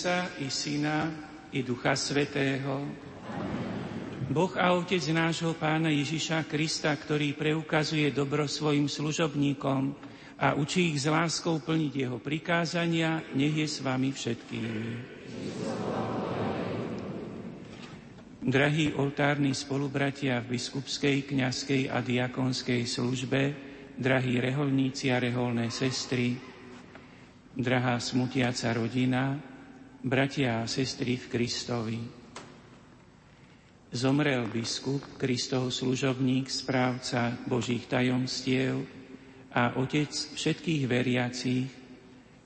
Otca i Syna i Ducha Svetého. Boh a Otec nášho Pána Ježiša Krista, ktorý preukazuje dobro svojim služobníkom a učí ich s láskou plniť jeho prikázania, nech je s vami všetkými. Drahí oltárni spolubratia v biskupskej, kňazskej a diakonskej službe, drahí reholníci a reholné sestry, drahá smutiaca rodina, bratia a sestry v Kristovi. Zomrel biskup, Kristov služobník, správca Božích tajomstiev a otec všetkých veriacich,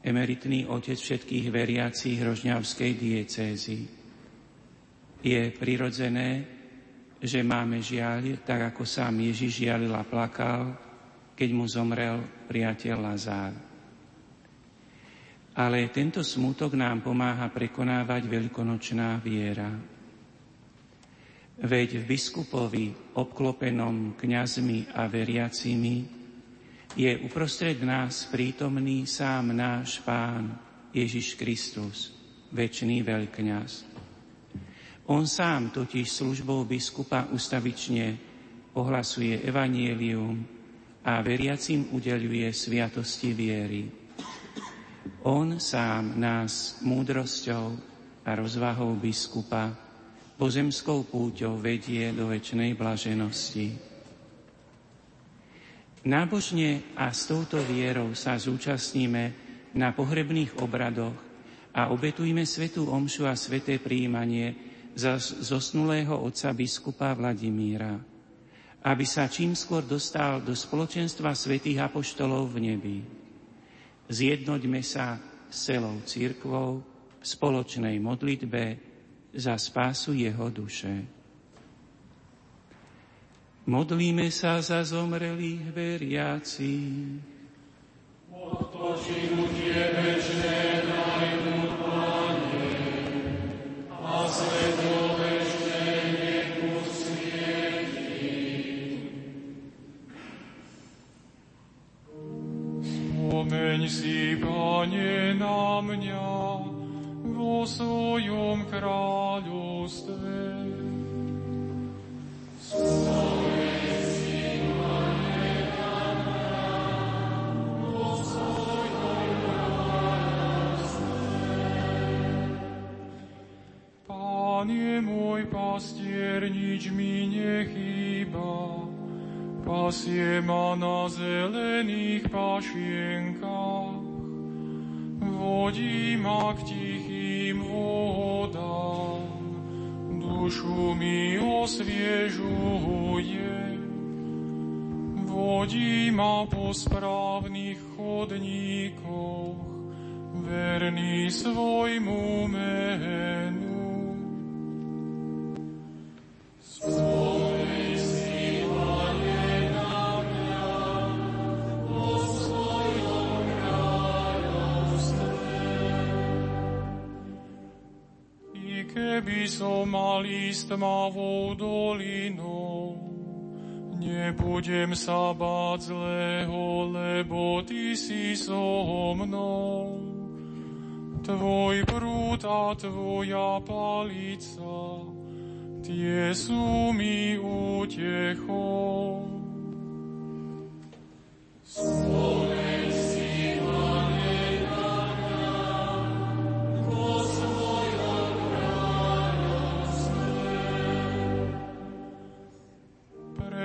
emeritný otec všetkých veriacich Rožňavskej diecézy. Je prirodzené, že máme žiaľ, tak ako sám Ježiš žialil a plakal, keď mu zomrel priateľ Lazár. Ale tento smútok nám pomáha prekonávať veľkonočná viera. Veď v biskupovi, obklopenom kňazmi a veriacimi, je uprostred nás prítomný sám náš Pán Ježiš Kristus, väčší veľkňaz. On sám totiž službou biskupa ustavične ohlasuje evanielium a veriacim udeluje sviatosti viery. On sám nás múdrosťou a rozvahou biskupa pozemskou púťou vedie do väčšnej blaženosti. Nábožne a s touto vierou sa zúčastníme na pohrebných obradoch a obetujme svetú omšu a sveté príjmanie za zosnulého otca biskupa Vladimíra, aby sa čím skôr dostal do spoločenstva svetých apoštolov v nebi. Zjednoďme sa s celou církvou v spoločnej modlitbe za spásu jeho duše. Modlíme sa za zomrelých veriacich. Odpočinutie večné daj mu, Pane, a svetlo Spomeň si, Pane, na mňa vo svojom kráľovstve. Spomeň si, Pane, na je môj pastier, nič mi nechýba. Pasie ma na zelených pašienkách, vodí ma k tichým vodám, dušu mi osviežuje. Vodí ma po správnych chodníkoch, verný svojmu menu. Svoj Keby som mal ísť tmavou dolinou, nebudem sa báť zlého, lebo Ty si so mnou. Tvoj prúd a Tvoja palica, tie sú mi útechou. Svoje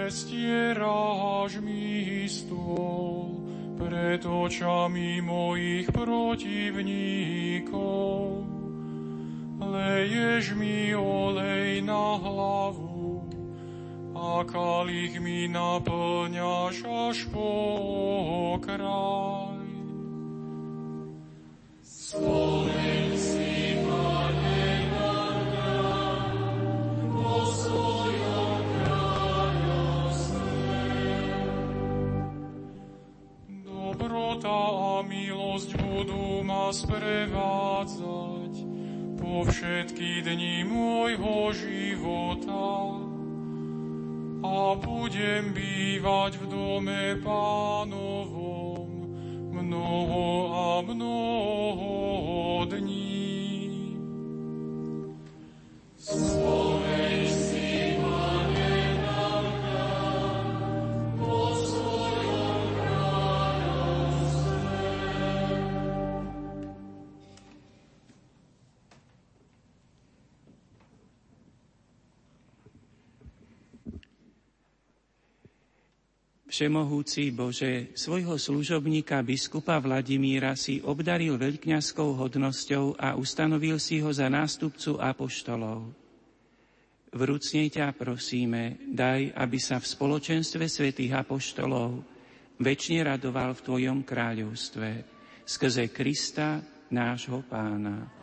prestieráš mi stôl pred očami mojich protivníkov. Leješ mi olej na hlavu a kalich mi naplňaš až po kraj. Spomeň dobrota a milosť budú ma sprevádzať po všetky dni môjho života a budem bývať v dome pánovom mnoho a mnoho dní. Slovenci. Všemohúci Bože, svojho služobníka biskupa Vladimíra si obdaril veľkňazskou hodnosťou a ustanovil si ho za nástupcu apoštolov. Vrúcne ťa prosíme, daj, aby sa v spoločenstve svätých apoštolov väčšine radoval v Tvojom kráľovstve, skrze Krista, nášho pána.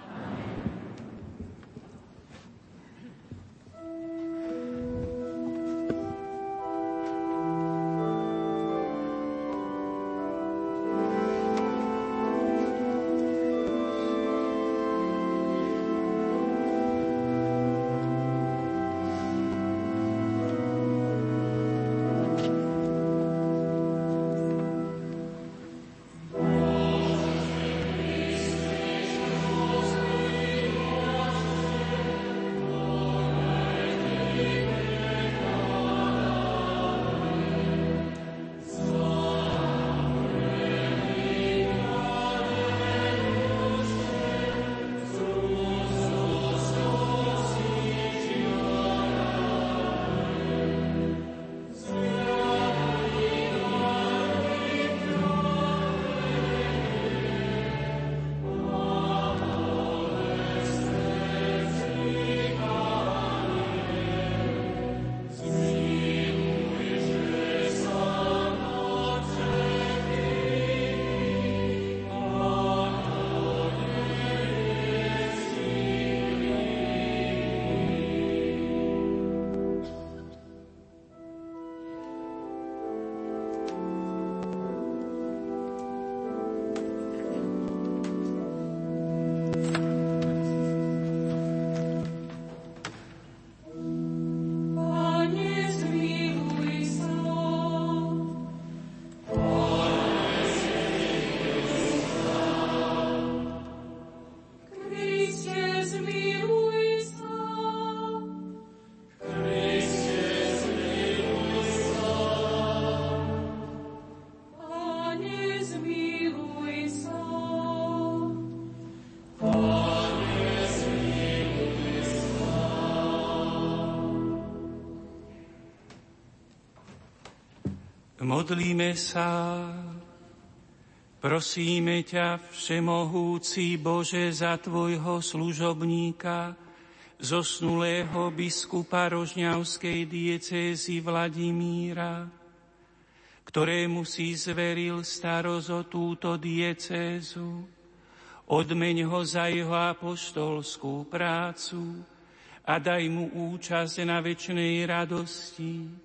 Modlíme sa. Prosíme ťa, Všemohúci Bože, za Tvojho služobníka, zosnulého biskupa Rožňavskej diecézy Vladimíra, ktorému si zveril starosť o túto diecézu. Odmeň ho za jeho apoštolskú prácu a daj mu účasť na väčšnej radosti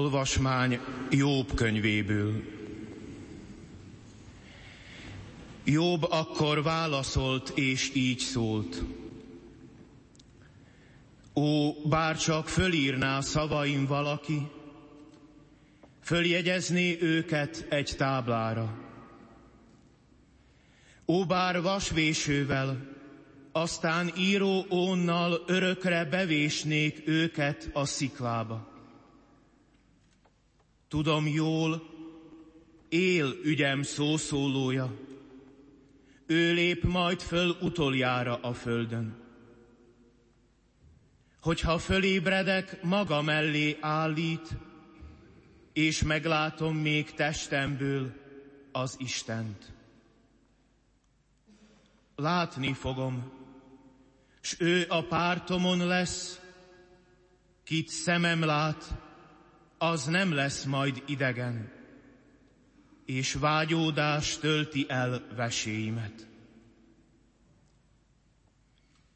Olvasmány Jobb könyvéből. Jobb akkor válaszolt, és így szólt. Ó, bárcsak fölírná szavaim valaki, följegyezné őket egy táblára. Ó, bár vasvésővel, aztán író ónnal örökre bevésnék őket a sziklába. Tudom jól, él ügyem szószólója, ő lép majd föl utoljára a földön. Hogyha fölébredek, maga mellé állít, és meglátom még testemből az Istent. Látni fogom, s ő a pártomon lesz, kit szemem lát, az nem lesz majd idegen, és vágyódás tölti el veséimet.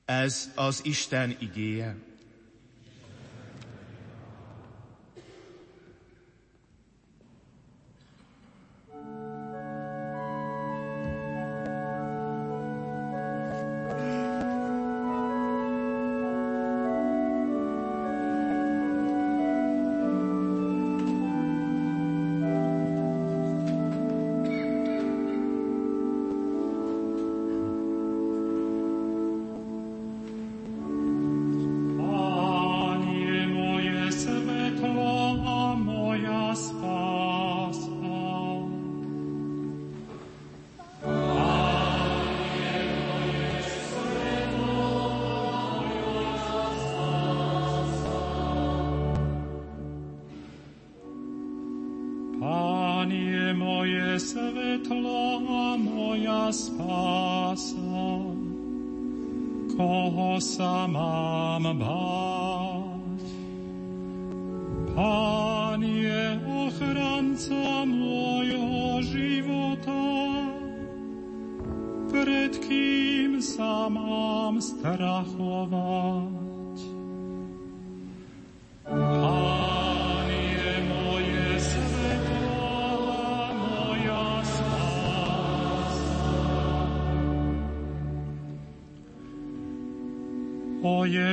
Ez az Isten igéje.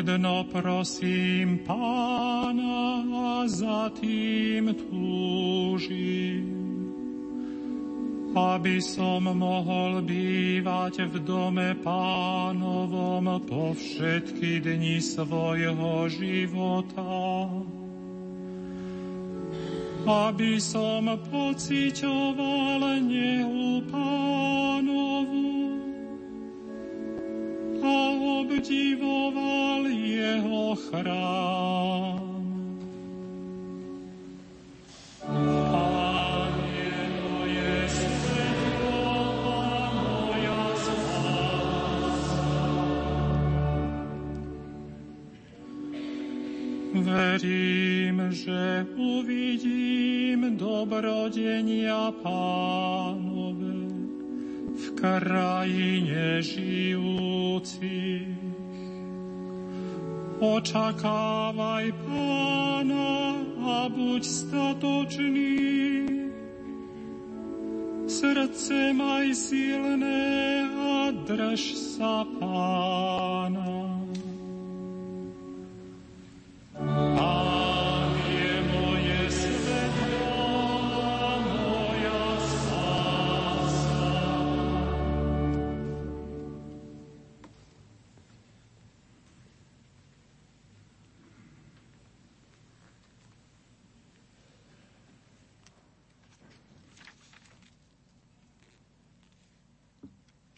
Jedno prosím pána a za tým túžim, aby som mohol bývať v dome pánovom po všetky dni svojho života. Aby som pocitoval nehu jeho Očakávaj pána a buď statočný. Srdce maj silné a drž sa pána.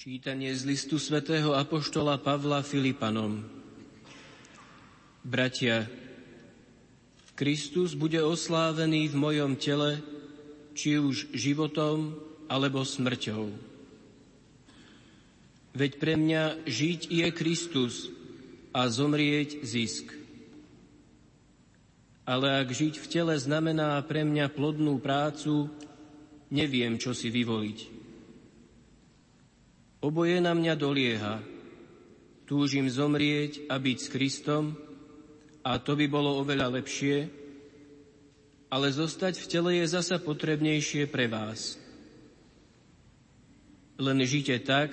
Čítanie z listu svätého Apoštola Pavla Filipanom. Bratia, Kristus bude oslávený v mojom tele, či už životom alebo smrťou. Veď pre mňa žiť je Kristus a zomrieť zisk. Ale ak žiť v tele znamená pre mňa plodnú prácu, neviem, čo si vyvoliť. Oboje na mňa dolieha. Túžim zomrieť a byť s Kristom, a to by bolo oveľa lepšie, ale zostať v tele je zasa potrebnejšie pre vás. Len žite tak,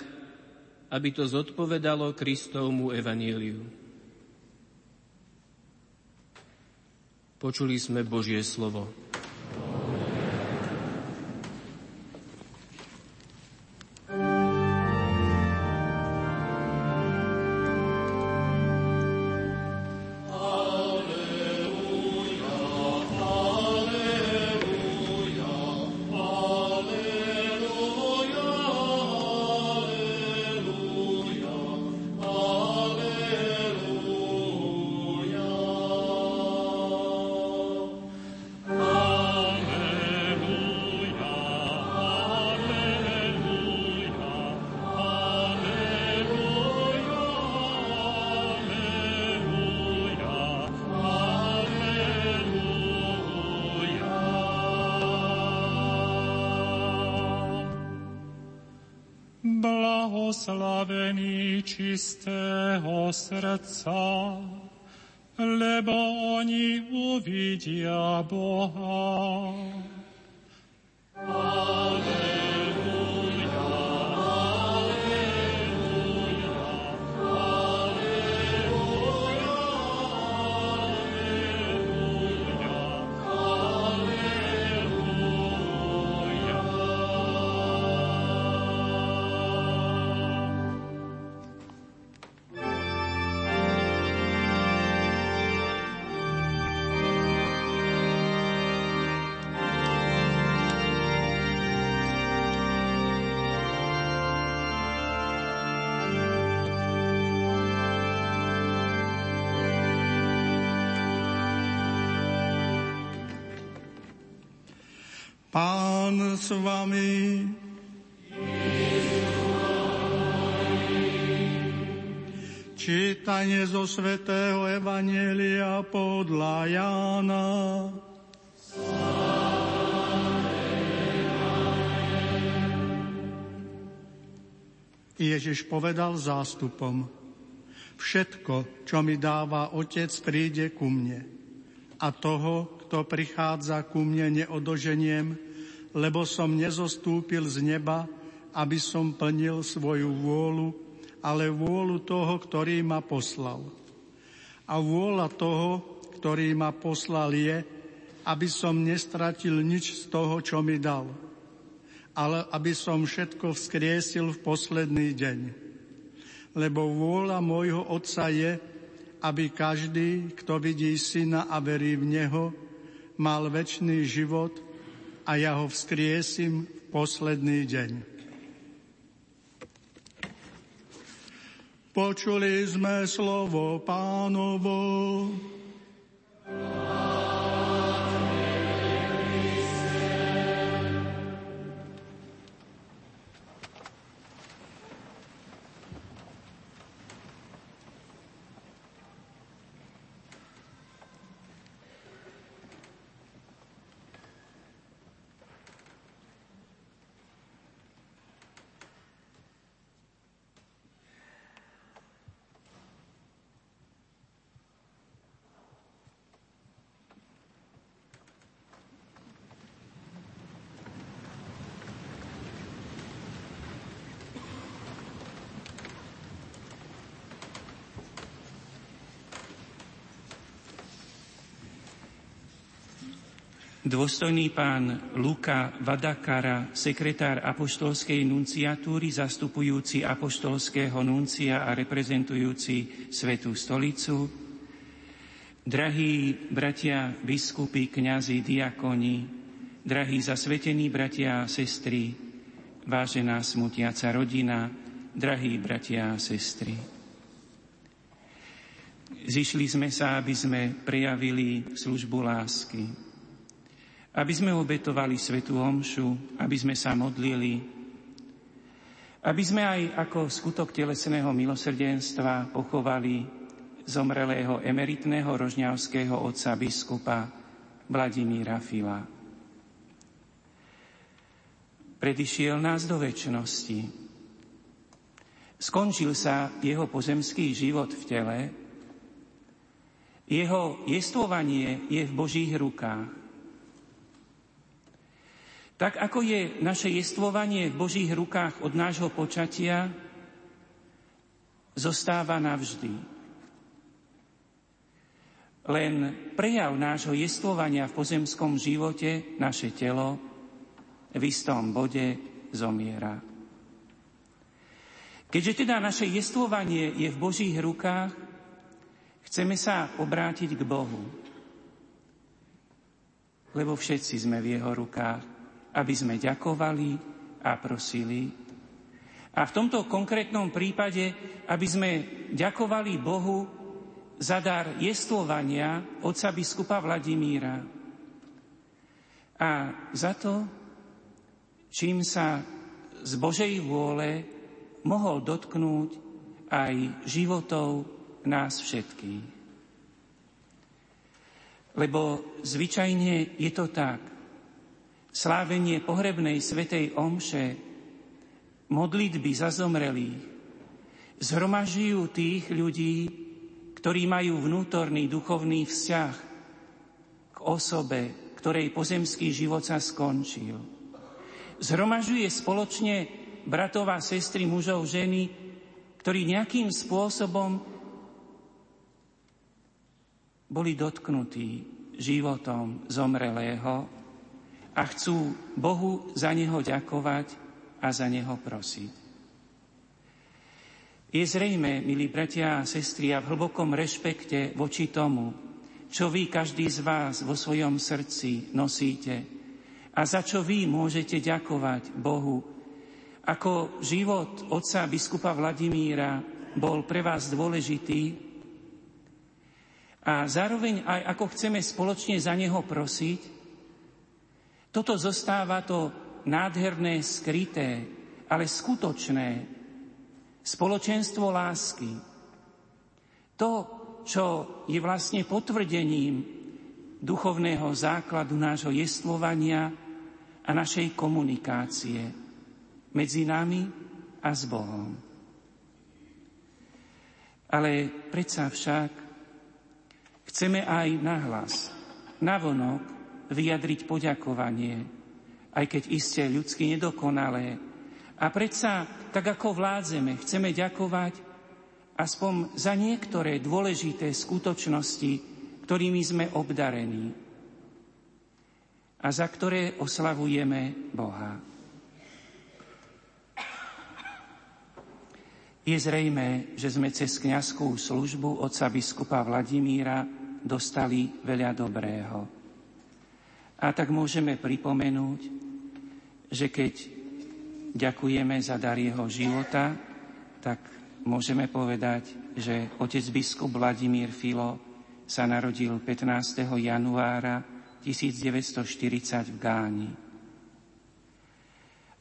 aby to zodpovedalo Kristovmu evaníliu. Počuli sme Božie slovo. Blahoslavený čistého srdca, lebo oni uvidia Boha. Pán s vami. Čítanie zo svätého Evanielia podľa Jána. Ježiš povedal zástupom, všetko, čo mi dáva Otec, príde ku mne. A toho, kto prichádza ku mne, neodoženiem, lebo som nezostúpil z neba, aby som plnil svoju vôľu, ale vôľu toho, ktorý ma poslal. A vôľa toho, ktorý ma poslal je, aby som nestratil nič z toho, čo mi dal, ale aby som všetko vzkriesil v posledný deň. Lebo vôľa môjho Otca je, aby každý, kto vidí Syna a verí v Neho, mal väčší život a ja ho vzkriesim v posledný deň. Počuli sme slovo pánovo. Dôstojný pán Luka Vadakara, sekretár apoštolskej nunciatúry, zastupujúci apoštolského nuncia a reprezentujúci Svetú stolicu, drahí bratia, biskupy, kňazi, diakoni, drahí zasvetení bratia a sestry, vážená smutiaca rodina, drahí bratia a sestry. Zišli sme sa, aby sme prejavili službu lásky, aby sme obetovali svetú omšu, aby sme sa modlili, aby sme aj ako skutok telesného milosrdenstva pochovali zomrelého emeritného rožňavského otca biskupa Vladimíra Fila. Predišiel nás do väčšnosti. Skončil sa jeho pozemský život v tele, jeho jestvovanie je v Božích rukách. Tak ako je naše jestvovanie v Božích rukách od nášho počatia, zostáva navždy. Len prejav nášho jestvovania v pozemskom živote, naše telo, v istom bode zomiera. Keďže teda naše jestvovanie je v Božích rukách, chceme sa obrátiť k Bohu. Lebo všetci sme v Jeho rukách aby sme ďakovali a prosili. A v tomto konkrétnom prípade, aby sme ďakovali Bohu za dar jestvovania otca biskupa Vladimíra. A za to, čím sa z Božej vôle mohol dotknúť aj životov nás všetkých. Lebo zvyčajne je to tak, slávenie pohrebnej svetej omše, modlitby za zomrelých, zhromažujú tých ľudí, ktorí majú vnútorný duchovný vzťah k osobe, ktorej pozemský život sa skončil. Zhromažuje spoločne bratov sestry, mužov, ženy, ktorí nejakým spôsobom boli dotknutí životom zomrelého a chcú Bohu za neho ďakovať a za neho prosiť. Je zrejme, milí bratia a sestry, a v hlbokom rešpekte voči tomu, čo vy každý z vás vo svojom srdci nosíte a za čo vy môžete ďakovať Bohu, ako život otca biskupa Vladimíra bol pre vás dôležitý a zároveň aj ako chceme spoločne za neho prosiť, Toto zostáva to nádherné, skryté, ale skutočné spoločenstvo lásky. To, čo je vlastne potvrdením duchovného základu nášho jestvovania a našej komunikácie medzi nami a s Bohom. Ale predsa však chceme aj nahlas, navonok vyjadriť poďakovanie, aj keď iste ľudsky nedokonalé. A predsa, tak ako vládzeme, chceme ďakovať aspoň za niektoré dôležité skutočnosti, ktorými sme obdarení a za ktoré oslavujeme Boha. Je zrejme, že sme cez kniazskú službu otca biskupa Vladimíra dostali veľa dobrého. A tak môžeme pripomenúť, že keď ďakujeme za dar jeho života, tak môžeme povedať, že otec biskup Vladimír Filo sa narodil 15. januára 1940 v Gáni.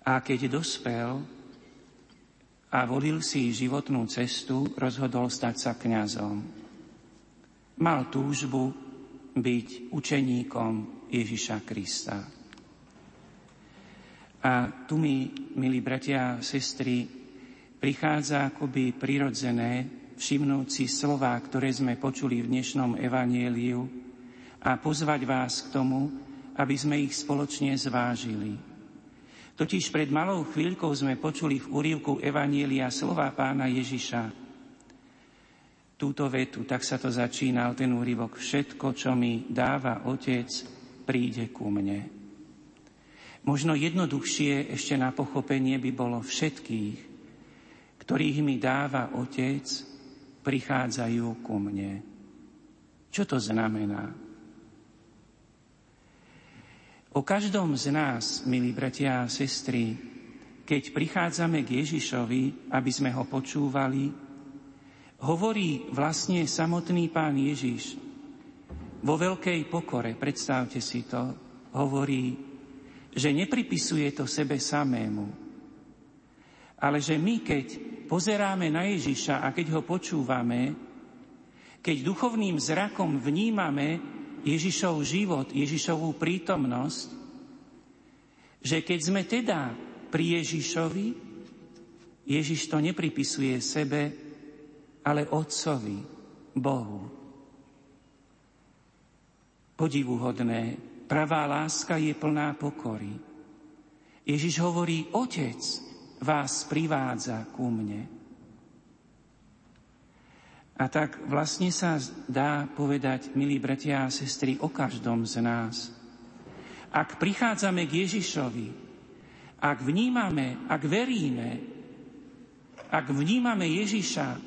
A keď dospel, a volil si životnú cestu, rozhodol stať sa kňazom. Mal túžbu byť učeníkom Ježiša Krista. A tu mi, milí bratia a sestry, prichádza akoby prirodzené všimnúť si slová, ktoré sme počuli v dnešnom evanieliu a pozvať vás k tomu, aby sme ich spoločne zvážili. Totiž pred malou chvíľkou sme počuli v úrivku Evanielia slova pána Ježiša. Túto vetu, tak sa to začínal ten úrivok. Všetko, čo mi dáva Otec, príde ku mne. Možno jednoduchšie ešte na pochopenie by bolo všetkých, ktorých mi dáva Otec, prichádzajú ku mne. Čo to znamená? O každom z nás, milí bratia a sestry, keď prichádzame k Ježišovi, aby sme ho počúvali, hovorí vlastne samotný pán Ježiš. Vo veľkej pokore, predstavte si to, hovorí, že nepripisuje to sebe samému, ale že my, keď pozeráme na Ježiša a keď ho počúvame, keď duchovným zrakom vnímame Ježišov život, Ježišovú prítomnosť, že keď sme teda pri Ježišovi, Ježiš to nepripisuje sebe, ale Otcovi, Bohu. Podivuhodné, pravá láska je plná pokory. Ježiš hovorí, Otec vás privádza ku mne. A tak vlastne sa dá povedať, milí bratia a sestry, o každom z nás. Ak prichádzame k Ježišovi, ak vnímame, ak veríme, ak vnímame Ježiša,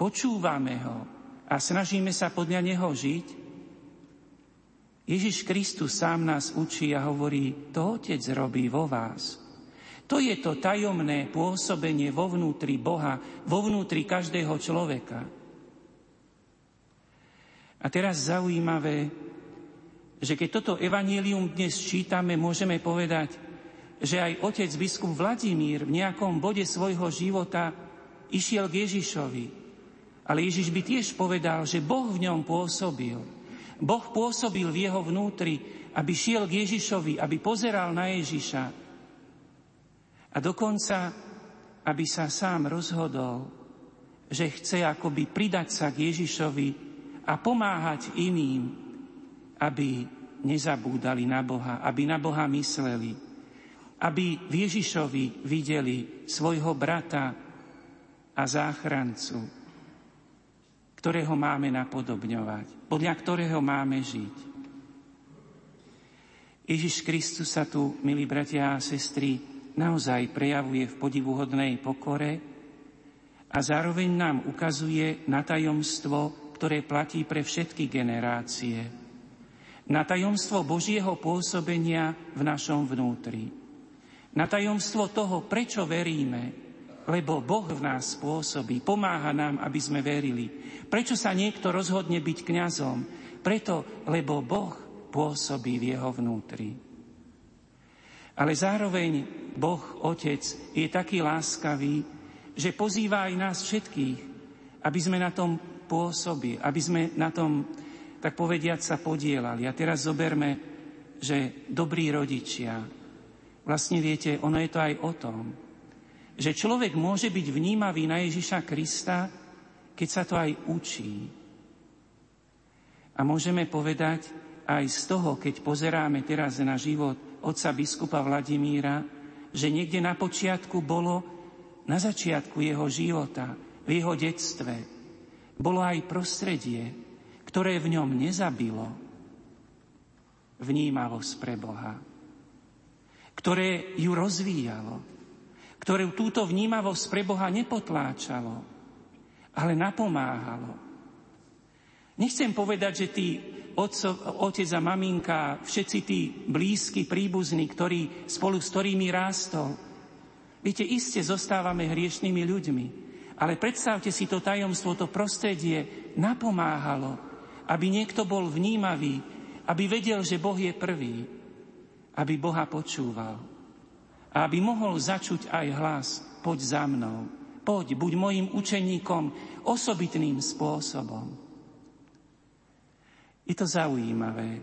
počúvame ho a snažíme sa podľa neho žiť, Ježiš Kristus sám nás učí a hovorí, to Otec robí vo vás. To je to tajomné pôsobenie vo vnútri Boha, vo vnútri každého človeka. A teraz zaujímavé, že keď toto evanílium dnes čítame, môžeme povedať, že aj otec biskup Vladimír v nejakom bode svojho života išiel k Ježišovi. Ale Ježiš by tiež povedal, že Boh v ňom pôsobil. Boh pôsobil v jeho vnútri, aby šiel k Ježišovi, aby pozeral na Ježiša. A dokonca, aby sa sám rozhodol, že chce akoby pridať sa k Ježišovi a pomáhať iným, aby nezabúdali na Boha, aby na Boha mysleli, aby v Ježišovi videli svojho brata a záchrancu, ktorého máme napodobňovať, podľa ktorého máme žiť. Ježiš Kristus sa tu, milí bratia a sestry, naozaj prejavuje v podivuhodnej pokore a zároveň nám ukazuje na tajomstvo ktoré platí pre všetky generácie. Na tajomstvo Božieho pôsobenia v našom vnútri. Na tajomstvo toho, prečo veríme, lebo Boh v nás pôsobí, pomáha nám, aby sme verili. Prečo sa niekto rozhodne byť kňazom? Preto, lebo Boh pôsobí v jeho vnútri. Ale zároveň Boh, Otec, je taký láskavý, že pozýva aj nás všetkých, aby sme na tom pôsobili, aby sme na tom, tak povediať, sa podielali. A teraz zoberme, že dobrí rodičia, vlastne viete, ono je to aj o tom, že človek môže byť vnímavý na Ježiša Krista, keď sa to aj učí. A môžeme povedať aj z toho, keď pozeráme teraz na život otca biskupa Vladimíra, že niekde na počiatku bolo, na začiatku jeho života, v jeho detstve, bolo aj prostredie, ktoré v ňom nezabilo vnímavosť pre Boha, ktoré ju rozvíjalo, ktoré túto vnímavosť pre Boha nepotláčalo, ale napomáhalo. Nechcem povedať, že tí otco, otec a maminka, všetci tí blízki, príbuzní, ktorí, spolu s ktorými rástol, viete, iste zostávame hriešnými ľuďmi, ale predstavte si to tajomstvo, to prostredie napomáhalo, aby niekto bol vnímavý, aby vedel, že Boh je prvý, aby Boha počúval aby mohol začuť aj hlas, poď za mnou, poď, buď mojim učeníkom osobitným spôsobom. Je to zaujímavé.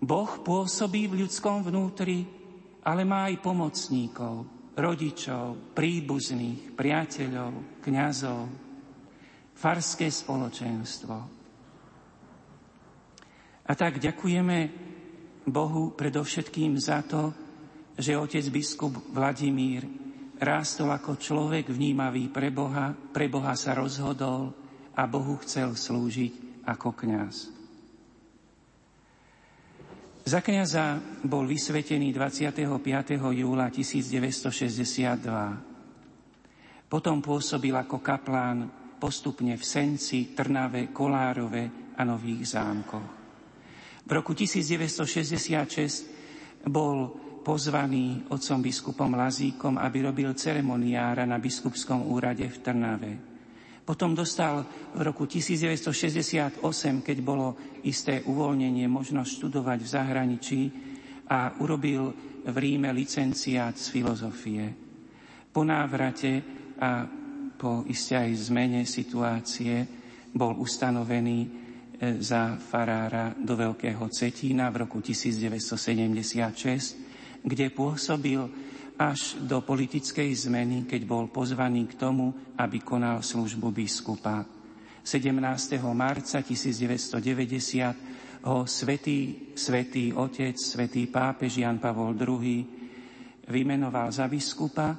Boh pôsobí v ľudskom vnútri, ale má aj pomocníkov, rodičov, príbuzných, priateľov, kňazov, farské spoločenstvo. A tak ďakujeme Bohu predovšetkým za to, že otec biskup Vladimír rástol ako človek vnímavý pre Boha, pre Boha sa rozhodol a Bohu chcel slúžiť ako kňaz. Za kniaza bol vysvetený 25. júla 1962. Potom pôsobil ako kaplán postupne v Senci, Trnave, Kolárove a Nových zámkoch. V roku 1966 bol pozvaný otcom biskupom Lazíkom, aby robil ceremoniára na biskupskom úrade v Trnave. Potom dostal v roku 1968, keď bolo isté uvoľnenie, možnosť študovať v zahraničí a urobil v Ríme licenciát z filozofie. Po návrate a po isté aj zmene situácie bol ustanovený e, za farára do Veľkého Cetína v roku 1976 kde pôsobil až do politickej zmeny, keď bol pozvaný k tomu, aby konal službu biskupa. 17. marca 1990 ho svetý, svetý otec, svetý pápež Jan Pavol II vymenoval za biskupa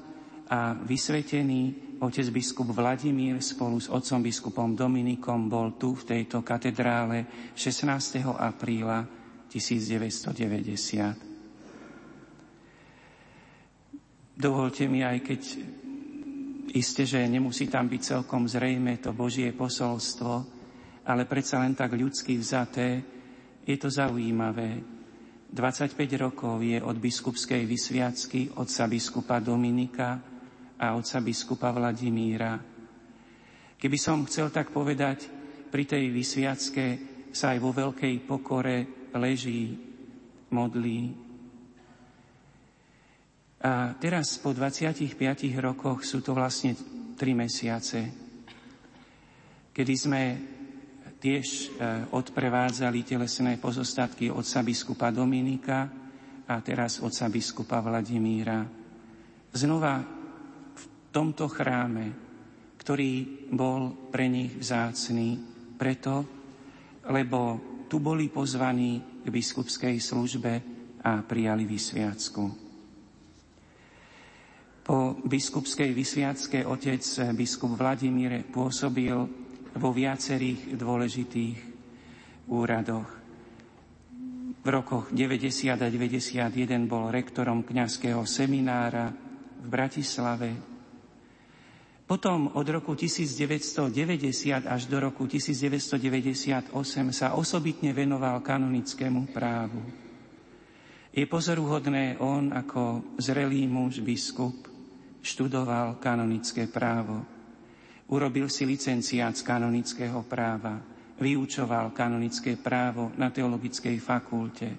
a vysvetený otec biskup Vladimír spolu s otcom biskupom Dominikom bol tu v tejto katedrále 16. apríla 1990. Dovolte mi, aj keď isté, že nemusí tam byť celkom zrejme to Božie posolstvo, ale predsa len tak ľudsky vzaté, je to zaujímavé. 25 rokov je od biskupskej vysviacky otca biskupa Dominika a otca biskupa Vladimíra. Keby som chcel tak povedať, pri tej vysviacke sa aj vo veľkej pokore leží, modlí, a teraz po 25 rokoch sú to vlastne 3 mesiace, kedy sme tiež e, odprevádzali telesné pozostatky otca biskupa Dominika a teraz otca biskupa Vladimíra. Znova v tomto chráme, ktorý bol pre nich vzácný, preto, lebo tu boli pozvaní k biskupskej službe a prijali vysviacku. Po biskupskej vysviacke otec biskup Vladimír pôsobil vo viacerých dôležitých úradoch. V rokoch 90 a 91 bol rektorom kňazského seminára v Bratislave. Potom od roku 1990 až do roku 1998 sa osobitne venoval kanonickému právu. Je pozoruhodné on ako zrelý muž biskup študoval kanonické právo. Urobil si licenciát z kanonického práva. Vyučoval kanonické právo na teologickej fakulte.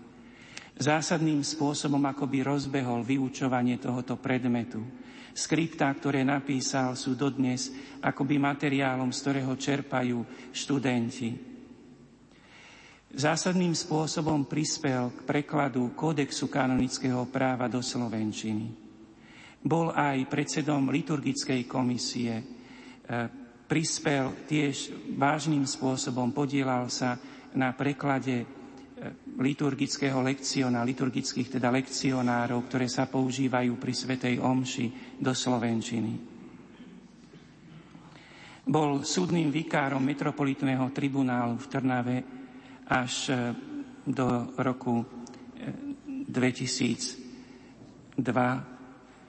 Zásadným spôsobom akoby rozbehol vyučovanie tohoto predmetu. Skriptá, ktoré napísal, sú dodnes akoby materiálom, z ktorého čerpajú študenti. Zásadným spôsobom prispel k prekladu kódexu kanonického práva do Slovenčiny. Bol aj predsedom liturgickej komisie, e, prispel tiež vážnym spôsobom, podielal sa na preklade liturgického lekciona, liturgických teda lekcionárov, ktoré sa používajú pri Svetej Omši do Slovenčiny. Bol súdnym vikárom metropolitného tribunálu v Trnave až e, do roku 2002, e,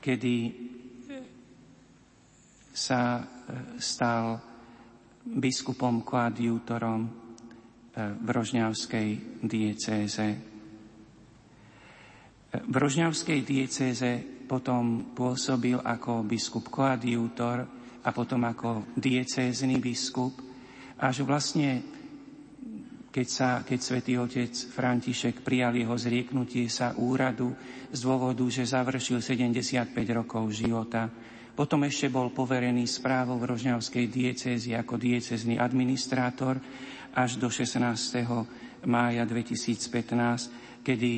kedy sa e, stal biskupom koadjutorom v Rožňavskej diecéze. V Rožňavskej diecéze potom pôsobil ako biskup koadjútor a potom ako diecézny biskup, až vlastne keď, sa, keď svätý otec František prijal jeho zrieknutie sa úradu z dôvodu, že završil 75 rokov života. Potom ešte bol poverený správou v Rožňavskej diecézi ako diecézny administrátor až do 16. mája 2015, kedy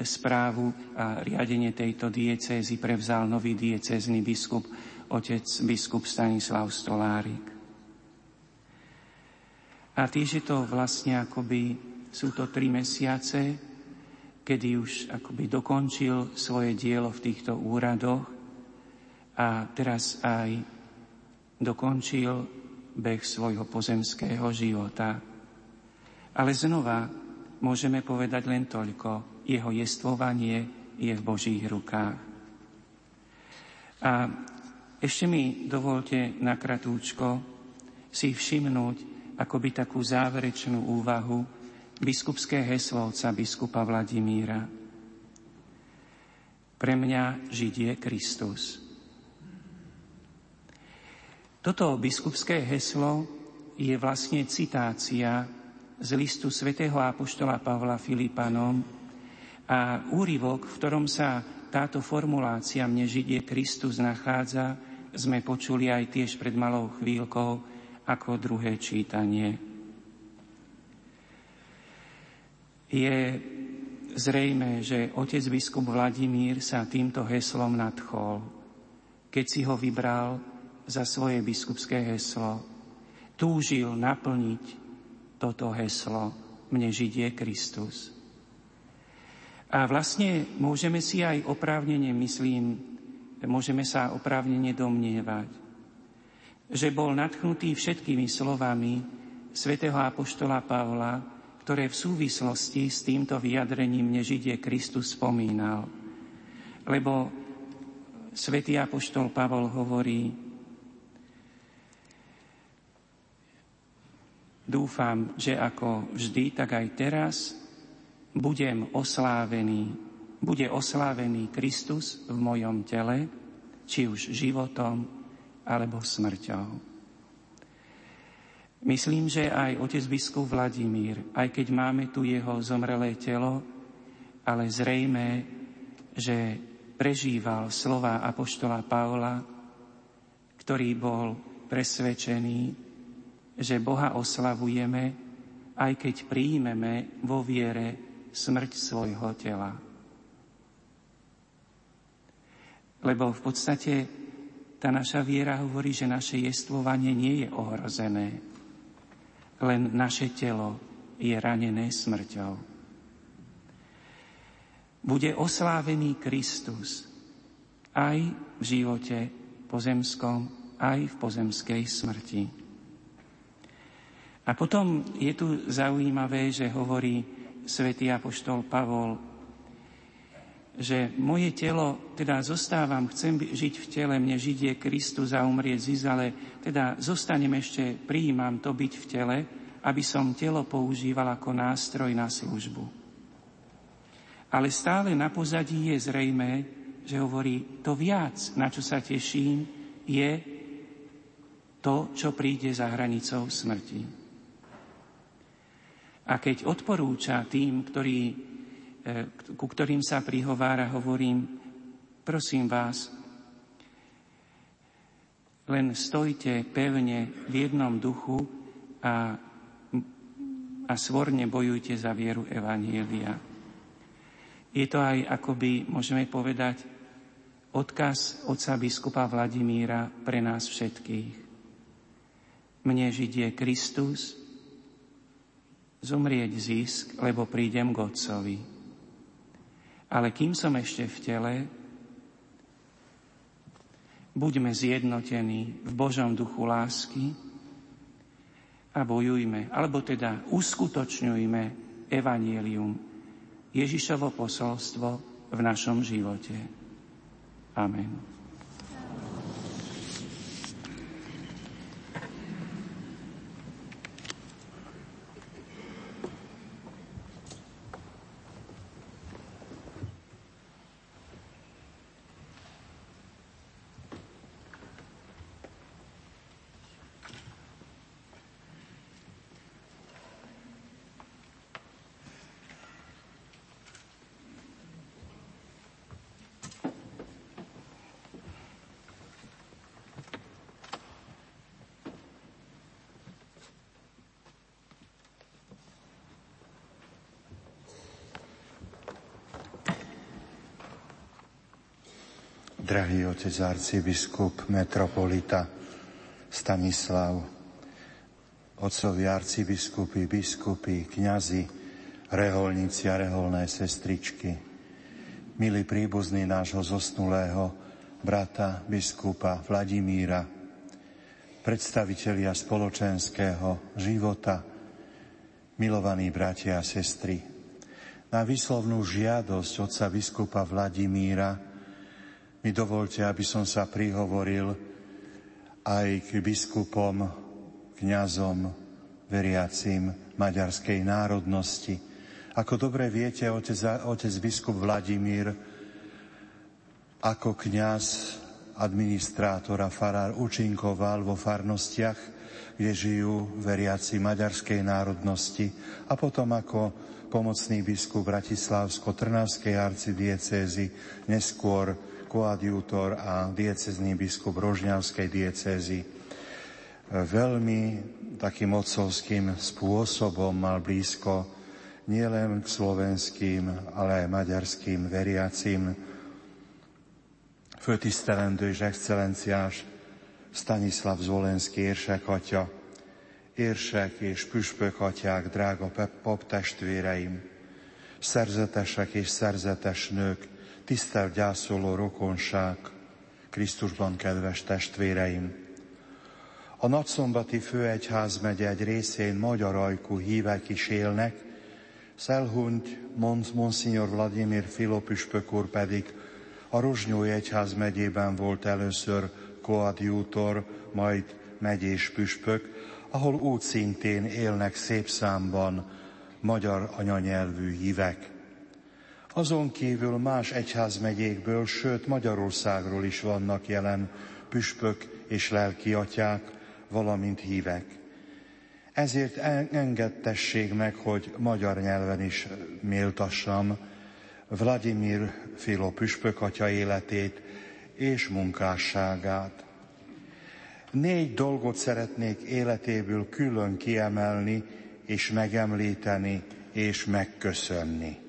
správu a riadenie tejto diecézy prevzal nový diecézny biskup, otec biskup Stanislav Stolárik. A tiež je to vlastne akoby, sú to tri mesiace, kedy už akoby dokončil svoje dielo v týchto úradoch a teraz aj dokončil beh svojho pozemského života. Ale znova môžeme povedať len toľko. Jeho jestvovanie je v Božích rukách. A ešte mi dovolte na kratúčko si všimnúť akoby takú záverečnú úvahu biskupské heslovca biskupa Vladimíra. Pre mňa Žid je Kristus. Toto biskupské heslo je vlastne citácia z listu svätého Apoštola Pavla Filipanom a úryvok, v ktorom sa táto formulácia mne Židie Kristus nachádza, sme počuli aj tiež pred malou chvíľkou ako druhé čítanie. Je zrejme, že otec biskup Vladimír sa týmto heslom nadchol, keď si ho vybral za svoje biskupské heslo. Túžil naplniť toto heslo Mne židie Kristus. A vlastne môžeme si aj oprávnene, myslím, môžeme sa oprávnene domnievať, že bol nadchnutý všetkými slovami svätého Apoštola Pavla, ktoré v súvislosti s týmto vyjadrením nežidie Kristus spomínal. Lebo svätý Apoštol Pavol hovorí, Dúfam, že ako vždy, tak aj teraz budem oslávený, bude oslávený Kristus v mojom tele, či už životom alebo smrťou. Myslím, že aj otec biskup Vladimír, aj keď máme tu jeho zomrelé telo, ale zrejme, že prežíval slova apoštola Paula, ktorý bol presvedčený, že Boha oslavujeme, aj keď príjmeme vo viere smrť svojho tela. Lebo v podstate tá naša viera hovorí, že naše jestvovanie nie je ohrozené, len naše telo je ranené smrťou. Bude oslávený Kristus aj v živote pozemskom, aj v pozemskej smrti. A potom je tu zaujímavé, že hovorí svätý Apoštol Pavol, že moje telo, teda zostávam, chcem žiť v tele, mne žiť je Kristus a umrieť ziz, ale teda zostanem ešte, prijímam to byť v tele, aby som telo používal ako nástroj na službu. Ale stále na pozadí je zrejme, že hovorí, to viac, na čo sa teším, je to, čo príde za hranicou smrti. A keď odporúča tým, ktorí ku ktorým sa prihovára, hovorím, prosím vás, len stojte pevne v jednom duchu a, a svorne bojujte za vieru Evanielia. Je to aj, akoby, môžeme povedať, odkaz otca biskupa Vladimíra pre nás všetkých. Mne žiť je Kristus, zomrieť zisk, lebo prídem k Otcovi. Ale kým som ešte v tele, buďme zjednotení v Božom duchu lásky a bojujme, alebo teda uskutočňujme evanielium, Ježišovo posolstvo v našom živote. Amen. Drahý otec arcibiskup, metropolita Stanislav, otcovi arcibiskupy, biskupy, kňazi, reholníci a reholné sestričky, milí príbuzní nášho zosnulého brata biskupa Vladimíra, predstavitelia spoločenského života, milovaní bratia a sestry, na výslovnú žiadosť otca biskupa Vladimíra mi dovolte, aby som sa prihovoril aj k biskupom, kňazom, veriacim maďarskej národnosti. Ako dobre viete, otec, otec biskup Vladimír ako kňaz, administrátor a farár učinkoval vo farnostiach, kde žijú veriaci maďarskej národnosti a potom ako pomocný biskup Bratislavsko-Trnavskej arcidiecézy, neskôr koadjútor a diecezný biskup Rožňavskej diecézy veľmi takým otcovským spôsobom mal blízko nielen k slovenským, ale aj maďarským veriacim. Főtisztelendő és excellenciás Stanislav Zvolenszki érsek atya, érsek és püspök atyák, drága pap testvéreim, szerzetesek és szerzetes nők, tisztelt gyászoló rokonság, Krisztusban kedves testvéreim! A nagyszombati főegyházmegye egy részén magyar ajkú hívek is élnek, Szelhunyt Monsignor Vladimir Filopüspök úr pedig a Rozsnyói Egyház megyében volt először koadjútor, majd megyés püspök, ahol úgy szintén élnek szép számban magyar anyanyelvű hívek. Azon kívül más egyházmegyékből, sőt Magyarországról is vannak jelen püspök és lelki atyák, valamint hívek. Ezért engedtesség meg, hogy magyar nyelven is méltassam Vladimir Filo püspök atya életét és munkásságát. Négy dolgot szeretnék életéből külön kiemelni és megemlíteni és megköszönni.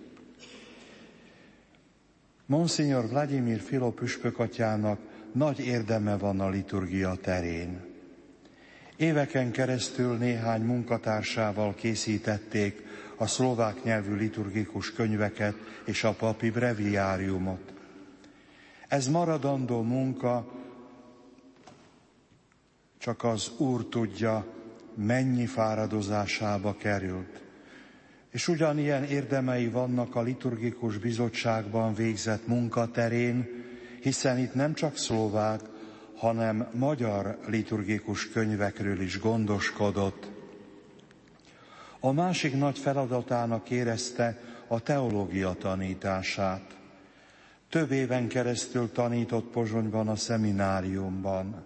Monsignor Vladimir Filo püspökatyának nagy érdeme van a liturgia terén. Éveken keresztül néhány munkatársával készítették a szlovák nyelvű liturgikus könyveket és a papi breviáriumot. Ez maradandó munka csak az Úr tudja, mennyi fáradozásába került és ugyanilyen érdemei vannak a liturgikus bizottságban végzett munkaterén, hiszen itt nem csak szlovák, hanem magyar liturgikus könyvekről is gondoskodott. A másik nagy feladatának érezte a teológia tanítását. Több éven keresztül tanított Pozsonyban a szemináriumban.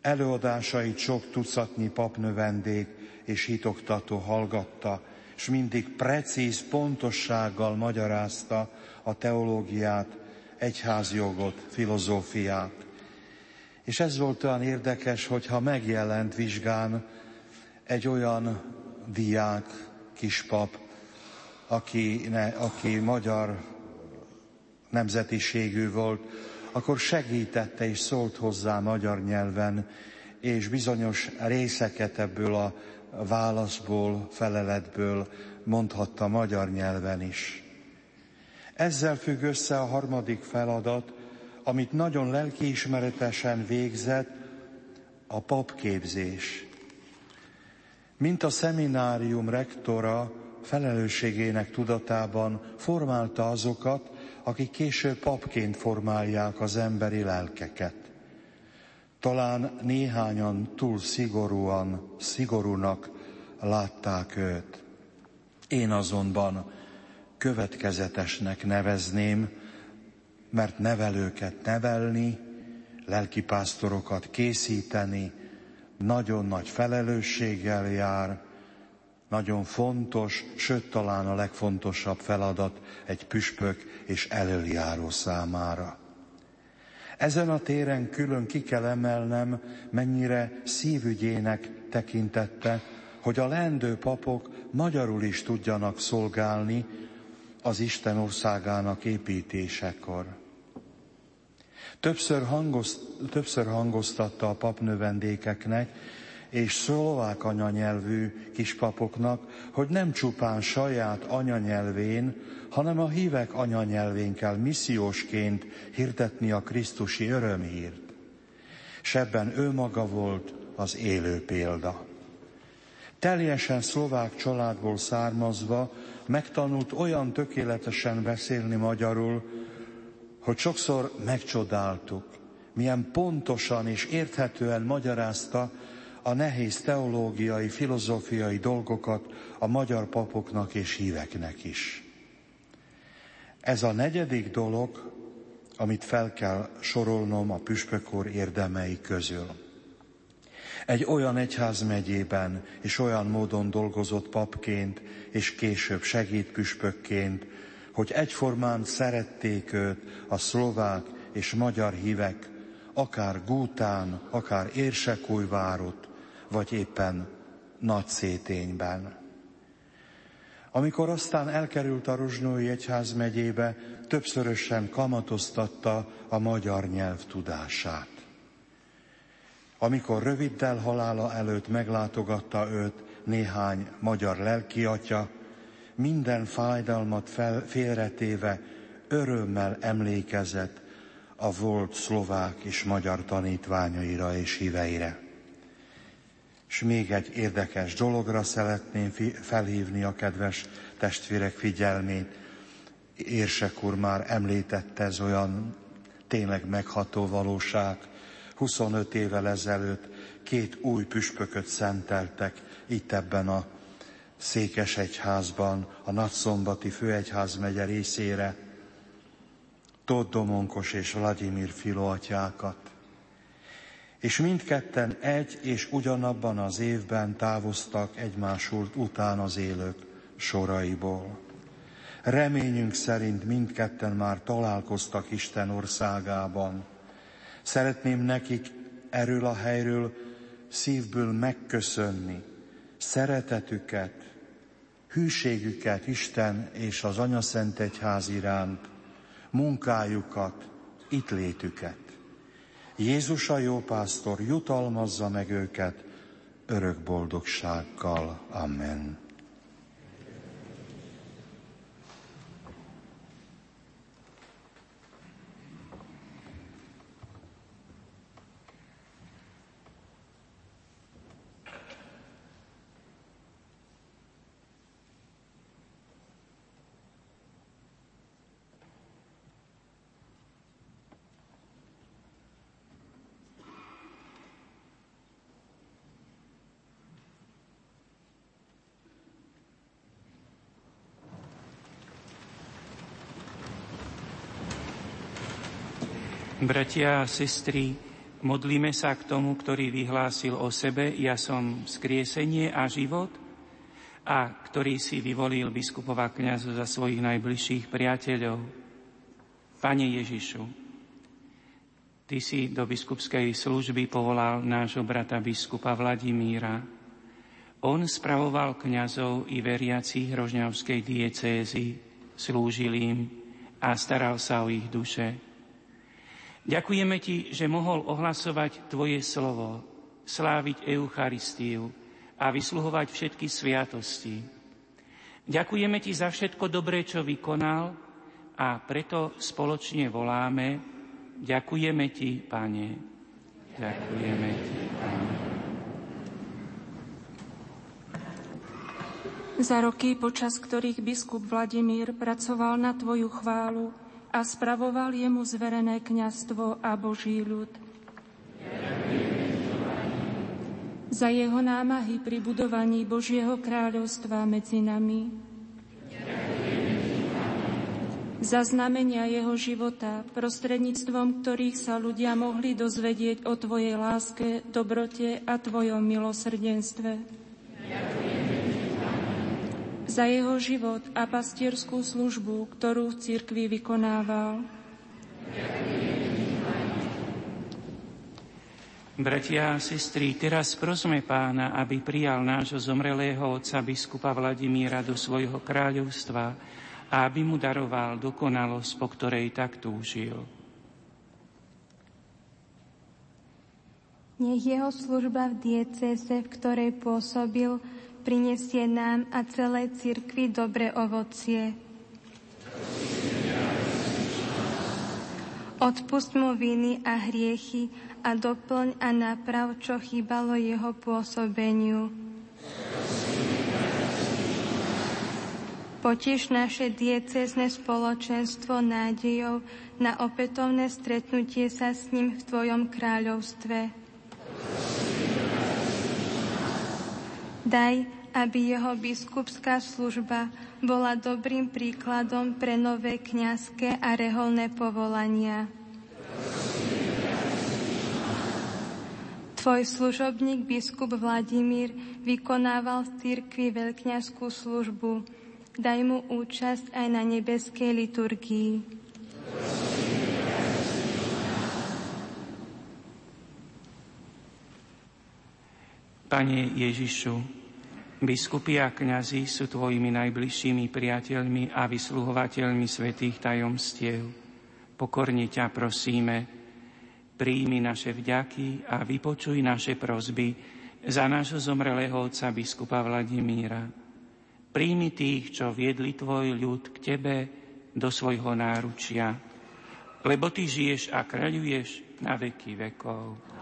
Előadásait sok tucatnyi papnövendék és hitoktató hallgatta, és mindig precíz pontossággal magyarázta a teológiát, egyházjogot, filozófiát. És ez volt olyan érdekes, hogyha megjelent vizsgán egy olyan diák, kispap, aki, ne, aki magyar nemzetiségű volt, akkor segítette és szólt hozzá magyar nyelven, és bizonyos részeket ebből a válaszból, feleletből mondhatta magyar nyelven is. Ezzel függ össze a harmadik feladat, amit nagyon lelkiismeretesen végzett, a papképzés. Mint a szeminárium rektora felelősségének tudatában formálta azokat, akik később papként formálják az emberi lelkeket. Talán néhányan túl szigorúan, szigorúnak látták őt. Én azonban következetesnek nevezném, mert nevelőket nevelni, lelkipásztorokat készíteni nagyon nagy felelősséggel jár, nagyon fontos, sőt talán a legfontosabb feladat egy püspök és elöljáró számára. Ezen a téren külön ki kell emelnem, mennyire szívügyének tekintette, hogy a lendő papok magyarul is tudjanak szolgálni az Isten országának építésekor. Többször, hangozt, többször hangoztatta a papnövendékeknek és szlovák anyanyelvű kispapoknak, hogy nem csupán saját anyanyelvén, hanem a hívek anyanyelvén kell missziósként hirdetni a Krisztusi örömhírt. S ebben ő maga volt az élő példa. Teljesen szlovák családból származva megtanult olyan tökéletesen beszélni magyarul, hogy sokszor megcsodáltuk, milyen pontosan és érthetően magyarázta a nehéz teológiai, filozófiai dolgokat a magyar papoknak és híveknek is. Ez a negyedik dolog, amit fel kell sorolnom a püspökor érdemei közül. Egy olyan egyházmegyében és olyan módon dolgozott papként, és később segédpüspökként, hogy egyformán szerették őt a szlovák és magyar hívek, akár Gútán, akár Érsekújvárot, vagy éppen nagy szétényben. Amikor aztán elkerült a Rozsnói Egyház megyébe, többszörösen kamatoztatta a magyar nyelv tudását. Amikor röviddel halála előtt meglátogatta őt néhány magyar lelkiatya, minden fájdalmat fel, félretéve örömmel emlékezett a volt szlovák és magyar tanítványaira és híveire. És még egy érdekes dologra szeretném felhívni a kedves testvérek figyelmét. Érsek úr már említette, ez olyan tényleg megható valóság. 25 évvel ezelőtt két új püspököt szenteltek itt ebben a Székesegyházban, a Nagyszombati Főegyház megye részére, Tóth Domonkos és Vladimir Filó atyákat és mindketten egy és ugyanabban az évben távoztak egymás után az élők soraiból. Reményünk szerint mindketten már találkoztak Isten országában. Szeretném nekik erről a helyről szívből megköszönni szeretetüket, hűségüket Isten és az Anya Szent Egyház iránt, munkájukat, itt létüket. Jézus a jó pásztor jutalmazza meg őket örök boldogsággal. Amen. Bratia a sestry, modlíme sa k tomu, ktorý vyhlásil o sebe, ja som skriesenie a život. a ktorý si vyvolil biskupova kniazu za svojich najbližších priateľov. Pane Ježišu, Ty si do biskupskej služby povolal nášho brata biskupa Vladimíra. On spravoval kňazov i veriacich Rožňavskej diecézy, slúžil im a staral sa o ich duše. Ďakujeme Ti, že mohol ohlasovať Tvoje slovo, sláviť Eucharistiu, a vysluhovať všetky sviatosti. Ďakujeme Ti za všetko dobré, čo vykonal a preto spoločne voláme Ďakujeme Ti, Pane. Ďakujeme Ti, Pane. Za roky, počas ktorých biskup Vladimír pracoval na Tvoju chválu a spravoval jemu zverené kňastvo a Boží ľud, za jeho námahy pri budovaní Božieho kráľovstva medzi nami. Za znamenia jeho života, prostredníctvom ktorých sa ľudia mohli dozvedieť o Tvojej láske, dobrote a Tvojom milosrdenstve. Za jeho život a pastierskú službu, ktorú v cirkvi vykonával. Bratia a sestry, teraz prosme pána, aby prijal nášho zomrelého otca biskupa Vladimíra do svojho kráľovstva a aby mu daroval dokonalosť, po ktorej tak túžil. Nech jeho služba v diecese, v ktorej pôsobil, prinesie nám a celej cirkvi dobre ovocie. Odpust mu viny a hriechy a doplň a naprav, čo chýbalo jeho pôsobeniu. Potiš naše diecezne spoločenstvo nádejou na opätovné stretnutie sa s ním v Tvojom kráľovstve. Daj, aby jeho biskupská služba bola dobrým príkladom pre nové kňazské a reholné povolania. Tvoj služobník biskup Vladimír vykonával v cirkvi veľkňazskú službu. Daj mu účasť aj na nebeskej liturgii. Pane Ježišu, biskupy a kňazi sú Tvojimi najbližšími priateľmi a vysluhovateľmi svetých tajomstiev. Pokorne ťa prosíme, Príjmi naše vďaky a vypočuj naše prozby za nášho zomrelého otca biskupa Vladimíra. Príjmi tých, čo viedli tvoj ľud k tebe do svojho náručia, lebo ty žiješ a kráľuješ na veky vekov.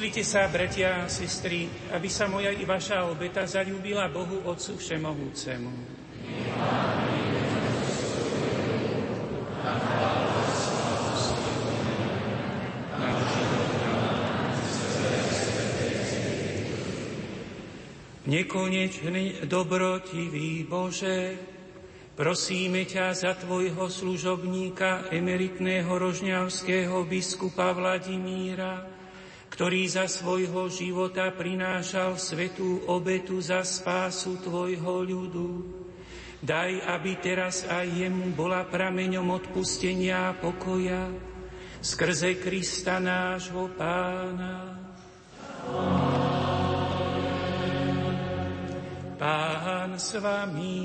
Modlite sa, bratia a sestry, aby sa moja i vaša obeta zalúbila Bohu Otcu Všemohúcemu. Nekonečný dobrotivý Bože, prosíme ťa za tvojho služobníka, emeritného rožňavského biskupa Vladimíra, ktorý za svojho života prinášal svetú obetu za spásu Tvojho ľudu. Daj, aby teraz aj jemu bola prameňom odpustenia a pokoja skrze Krista nášho Pána. Pán s vami.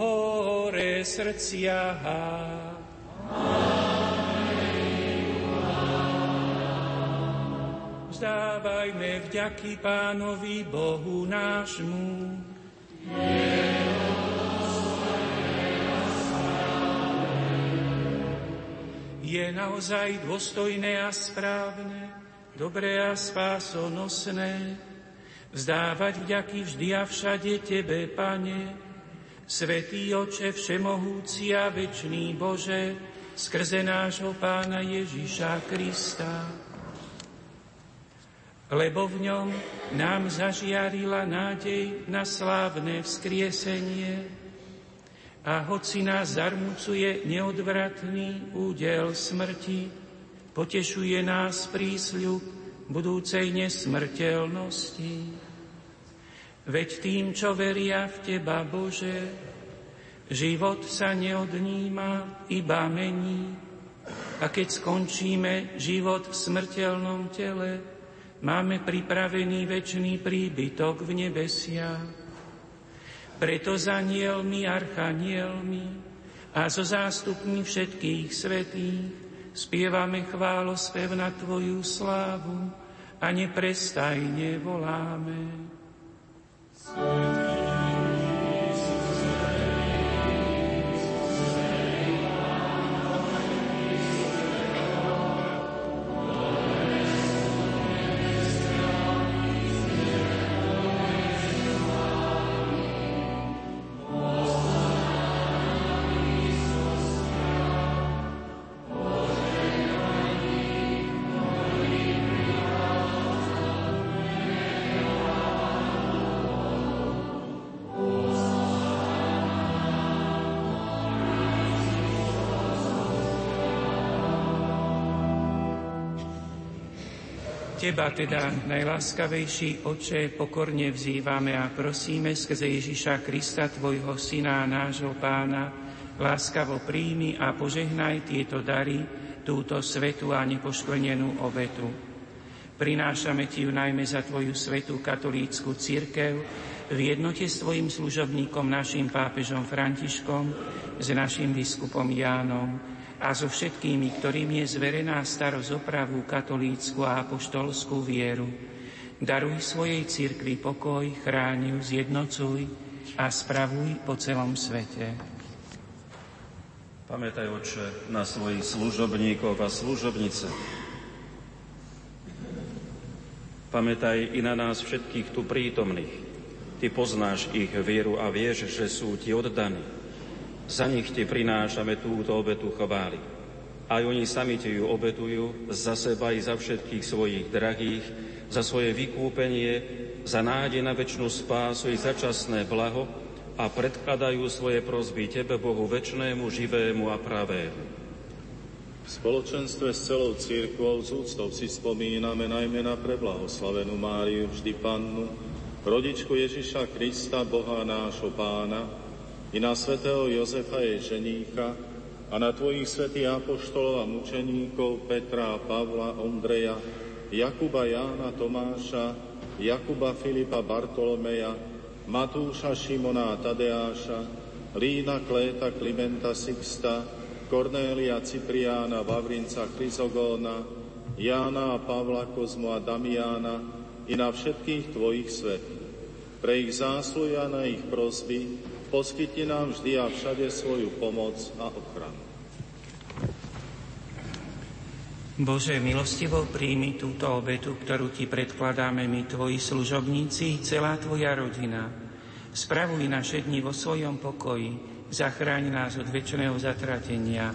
Hore srdcia Vzdávajme vďaky Pánovi Bohu nášmu. Je naozaj dôstojné a správne, dobré a spásonosné, vzdávať vďaky vždy a všade Tebe, Pane, Svetý Oče, Všemohúci a Večný Bože, skrze nášho Pána Ježiša Krista. Lebo v ňom nám zažiarila nádej na slávne vzkriesenie a hoci nás zarmucuje neodvratný údel smrti, potešuje nás prísľub budúcej nesmrteľnosti. Veď tým, čo veria v Teba, Bože, Život sa neodníma, iba mení. A keď skončíme život v smrteľnom tele, máme pripravený väčší príbytok v nebesia. Preto za nielmi, archanielmi a so zástupmi všetkých svetých spievame chválospev na Tvoju slávu a neprestajne voláme. Svetý. Teba teda, najláskavejší oče, pokorne vzývame a prosíme skrze Ježiša Krista, Tvojho Syna nášho Pána, láskavo príjmi a požehnaj tieto dary, túto svetu a nepoškvrnenú obetu. Prinášame Ti ju najmä za Tvoju svetú katolícku církev v jednote s Tvojim služobníkom, našim pápežom Františkom, s našim biskupom Jánom, a so všetkými, ktorým je zverená starosť opravu katolícku a apoštolskú vieru. Daruj svojej cirkvi pokoj, chráň ju, zjednocuj a spravuj po celom svete. Pamätaj, Oče, na svojich služobníkov a služobnice. Pamätaj i na nás všetkých tu prítomných. Ty poznáš ich vieru a vieš, že sú ti oddaní. Za nich ti prinášame túto obetu chvály. Aj oni sami ti ju obetujú za seba i za všetkých svojich drahých, za svoje vykúpenie, za nádej na väčšinu spásu i začasné blaho a predkladajú svoje prozby Tebe, Bohu väčšnému, živému a pravému. V spoločenstve s celou církvou z úctou si spomíname najmä na preblahoslavenú Máriu, vždy Pannu, rodičku Ježiša Krista, Boha nášho Pána, i na svätého Jozefa jej ženícha a na tvojich svätých apoštolov a mučeníkov Petra, Pavla, Ondreja, Jakuba, Jána, Tomáša, Jakuba, Filipa, Bartolomeja, Matúša, Šimona a Tadeáša, Lína, Kléta, Klimenta, Sixta, Kornélia, Cipriána, Vavrinca, Chryzogóna, Jána a Pavla, Kozmu a Damiána i na všetkých tvojich svetých. Pre ich zásluhy a na ich prosby poskytni nám vždy a všade svoju pomoc a ochranu. Bože, milostivo príjmi túto obetu, ktorú Ti predkladáme my, Tvoji služobníci, celá Tvoja rodina. Spravuj naše dni vo svojom pokoji, zachráň nás od väčšného zatratenia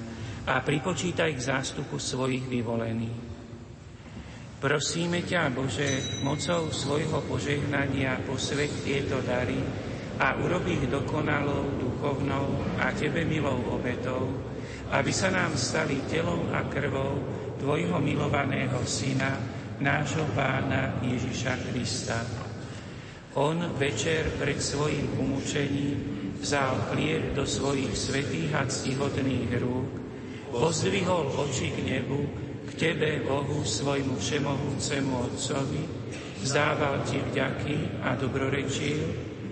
a pripočítaj k zástupu svojich vyvolených. Prosíme ťa, Bože, mocou svojho požehnania posvet tieto dary a urob ich dokonalou, duchovnou a Tebe milou obetou, aby sa nám stali telom a krvou Tvojho milovaného Syna, nášho Pána Ježiša Krista. On večer pred svojim umúčením vzal chlieb do svojich svetých a ctihodných rúk, pozdvihol oči k nebu, k Tebe, Bohu, svojmu všemohúcemu Otcovi, vzdával Ti vďaky a dobrorečil,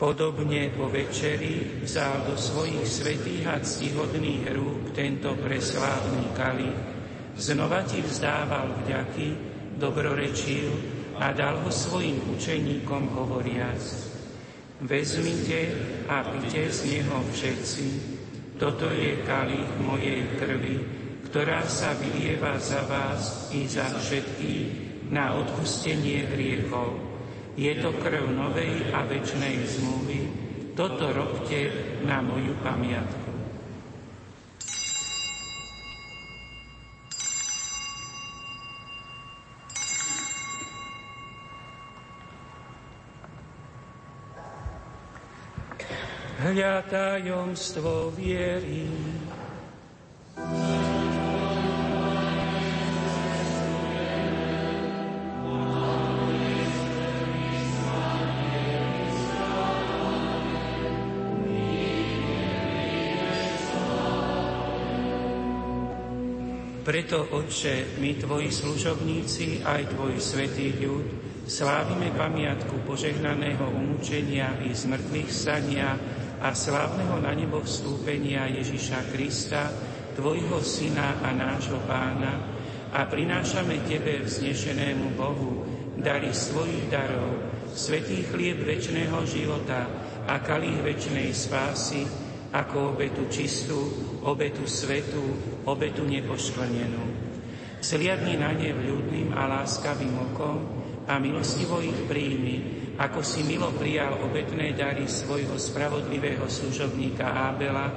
Podobne po večeri vzal do svojich svetých a ctihodných rúk tento preslávny kalich Znova ti vzdával vďaky, dobrorečil a dal ho svojim učeníkom hovoriac. Vezmite a pite z neho všetci, toto je kalich mojej krvi, ktorá sa vylieva za vás i za všetkých na odpustenie hriechov. Je to krv novej a večnej zmluvy, toto robte na moju pamiatku. hľa tajomstvo viery. Preto, Otče, my Tvoji služobníci, aj Tvoj svetý ľud, slávime pamiatku požehnaného umúčenia i zmrtvých stania a slávneho na nebo vstúpenia Ježiša Krista, Tvojho Syna a nášho Pána, a prinášame Tebe vznešenému Bohu dary svojich darov, svetý chlieb väčšného života a kalich väčšnej spásy, ako obetu čistú, obetu svetú, obetu nepoškvrnenú. Sliadni na ne vľúdnym a láskavým okom a milostivo ich príjmi, ako si milo prijal obetné dary svojho spravodlivého služobníka Ábela,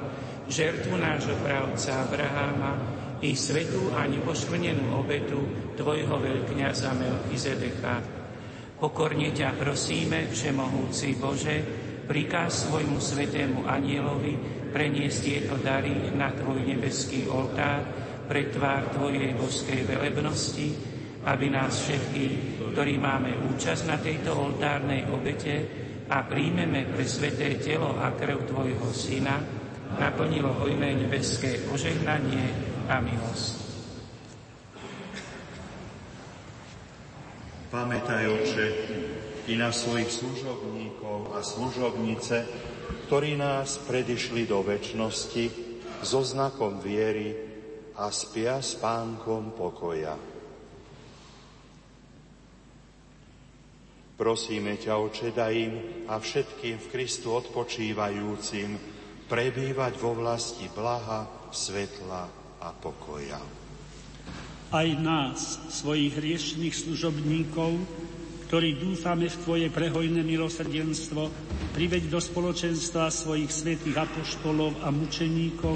žertvu nášho pravca Abraháma i svetú a nepoškvrnenú obetu Tvojho veľkňaza Melchizedecha. Pokorne ťa prosíme, Všemohúci Bože, prikáz svojmu svetému anielovi preniesť tieto dary na Tvoj nebeský oltár pre tvár Tvojej boskej velebnosti, aby nás všetkých, ktorí máme účasť na tejto oltárnej obete a príjmeme pre sveté telo a krv Tvojho Syna, naplnilo hojné nebeské požehnanie a milosť. Pamätaj, Oče, i na svojich služobníkov a služobnice, ktorí nás predišli do väčšnosti so znakom viery a spia s pánkom pokoja. Prosíme ťa, Oče, daj im a všetkým v Kristu odpočívajúcim prebývať vo vlasti blaha, svetla a pokoja. Aj nás, svojich riešných služobníkov, ktorí dúfame v Tvoje prehojné milosrdenstvo, priveď do spoločenstva svojich svetých apoštolov a mučeníkov,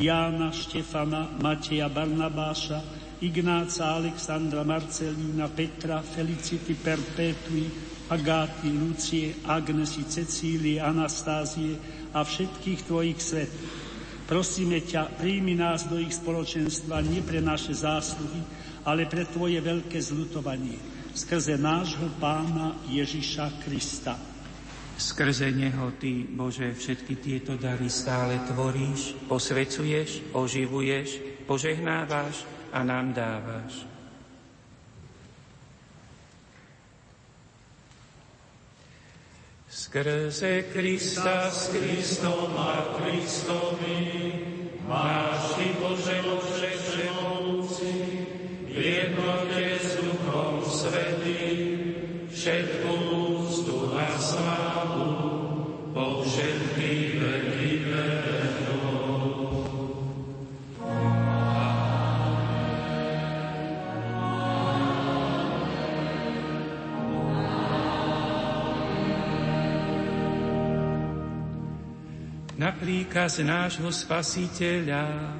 Jána, Štefana, Mateja, Barnabáša, Ignáca, Alexandra, Marcelína, Petra, Felicity, Perpetui, Agáty, Lucie, Agnesy, Cecílie, Anastázie a všetkých Tvojich svet. Prosíme ťa, príjmi nás do ich spoločenstva nie pre naše zásluhy, ale pre Tvoje veľké zlutovanie, skrze nášho pána Ježiša Krista. Skrze Neho Ty, Bože, všetky tieto dary stále tvoríš, posvecuješ, oživuješ, požehnáváš a nám dávaš. Skrze Krista s Kristom a Kristovi máš Ty, Bože, Bože, všemovúci, v jednote s všetku ústu a slávu po všetky veky na príkaz nášho Spasiteľa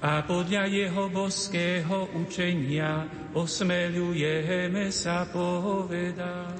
a podľa jeho boského učenia osmeľujeme sa povedať.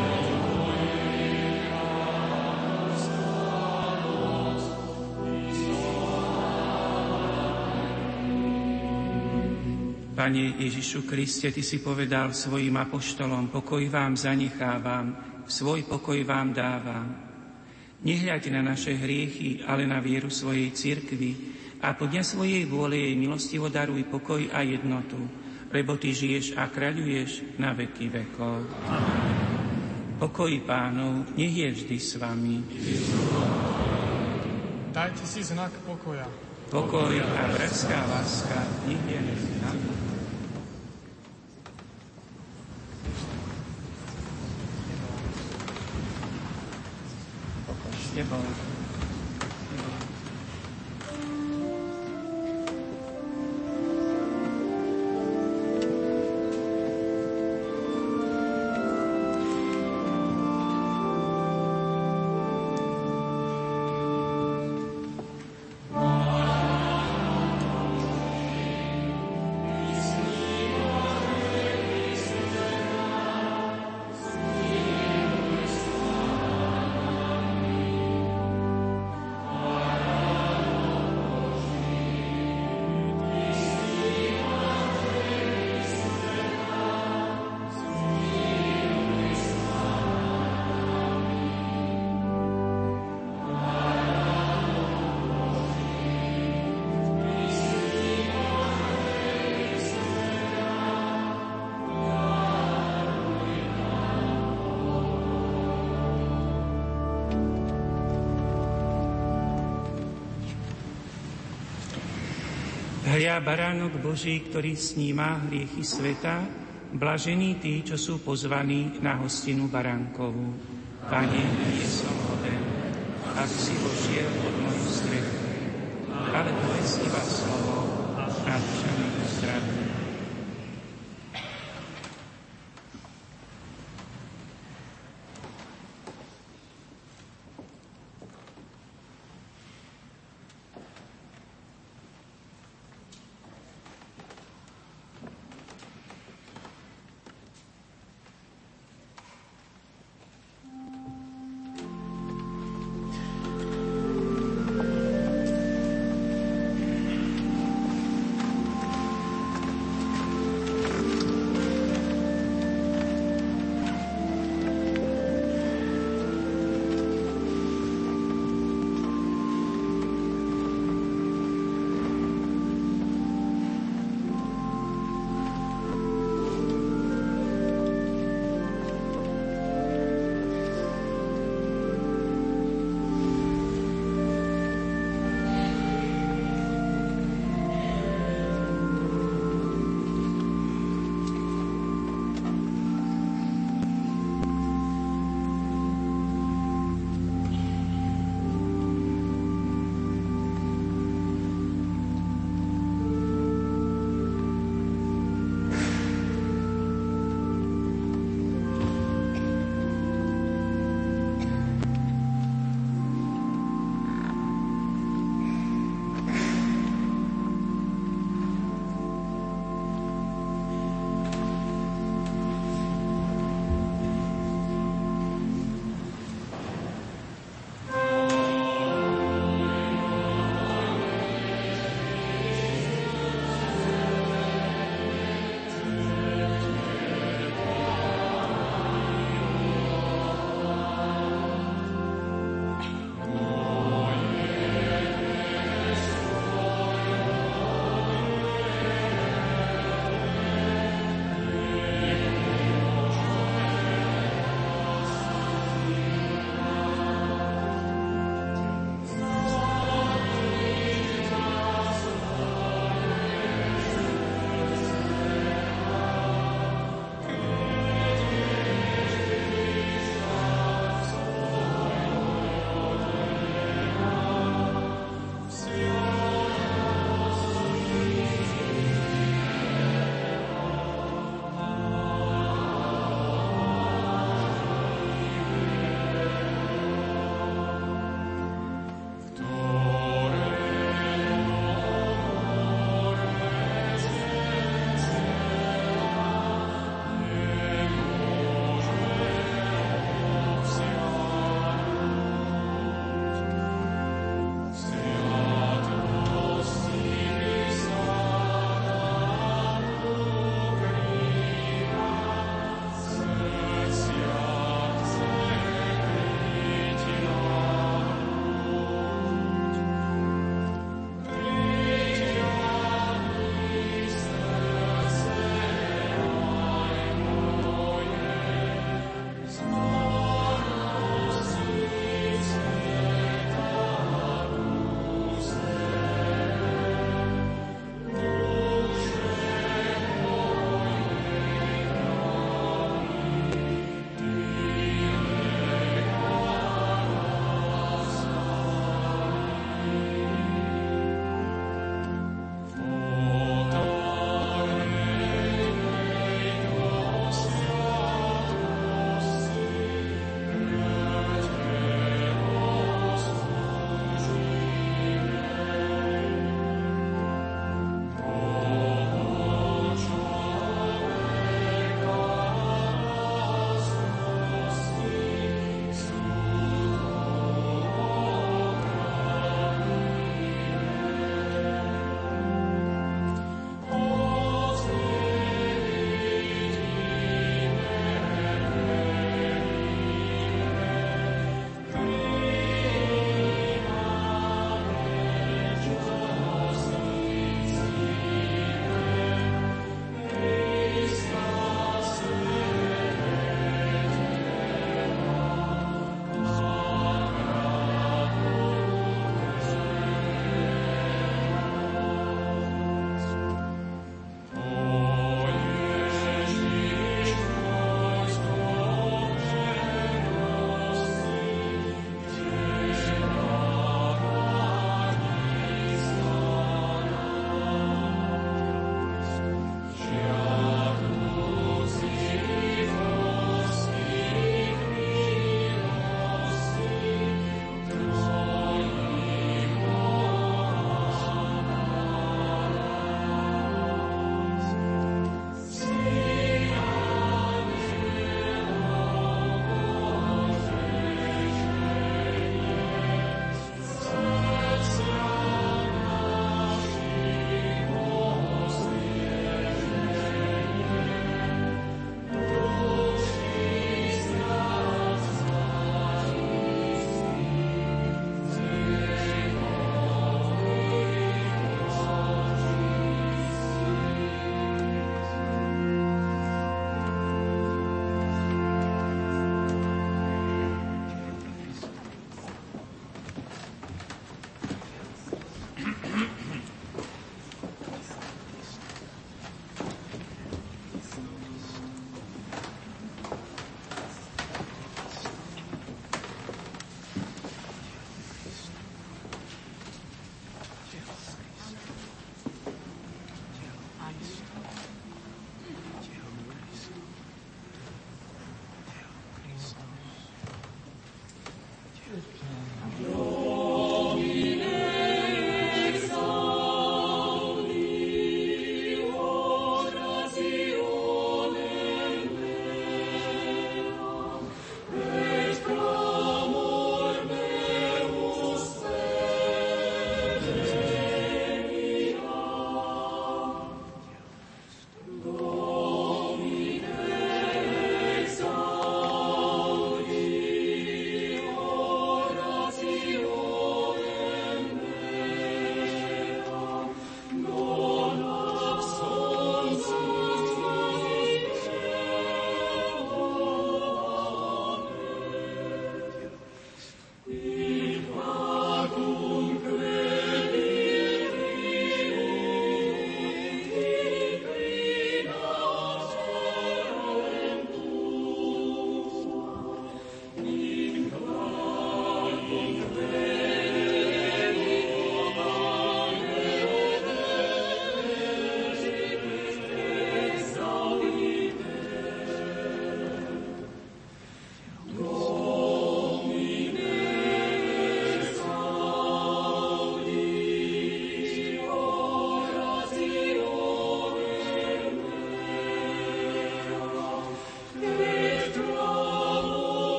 Pane Ježišu Kriste, Ty si povedal svojim apoštolom, pokoj vám zanechávam, svoj pokoj vám dávam. Nehľaď na naše hriechy, ale na vieru svojej cirkvi a podľa svojej vôle jej milostivo daruj pokoj a jednotu, lebo Ty žiješ a kráľuješ na veky vekov. Pokoj pánov, nech je vždy s vami. Dajte si znak pokoja. Pokoj a bratská láska nech je s nami. Tebou. Hľa baránok Boží, ktorý sníma hriechy sveta, blažení tí, čo sú pozvaní na hostinu baránkovú. Pane, nie som hoden, ak si vošiel pod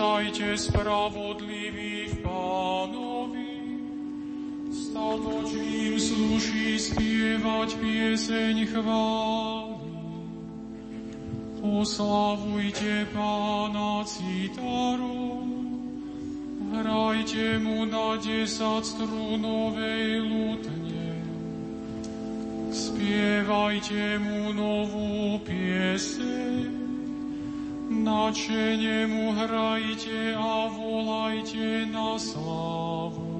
Zostajte spravodliví v pánovi, statočným sluší spievať pieseň chvály. Oslavujte pána citarom, hrajte mu na desať strunovej lutne. Spievajte mu novú pieseň, načene mu hrajte a volajte na slávu.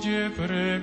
Kde prebýva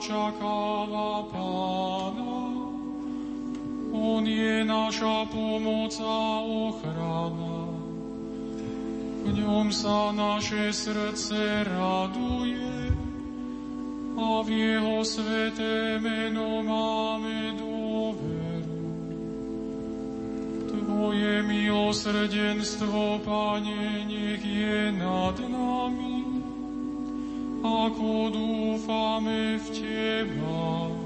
očakáva Pána. On je naša pomoc a ochrana. ňom sa naše srdce raduje a v jeho sveté meno máme dôveru. Tvoje milosrdenstvo, Pane, nech je nad nami, ako dúfame v Teba.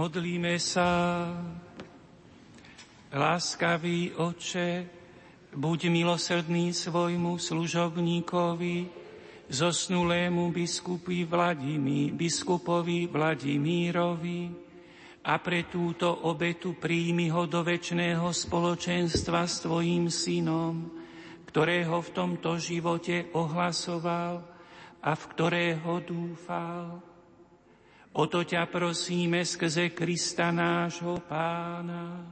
Modlíme sa. Láskavý oče, buď milosrdný svojmu služobníkovi, zosnulému biskupi Vladimí, biskupovi Vladimírovi a pre túto obetu príjmi ho do väčšného spoločenstva s Tvojím synom, ktorého v tomto živote ohlasoval a v ktorého dúfal O to ťa prosíme skrze Krista nášho Pána.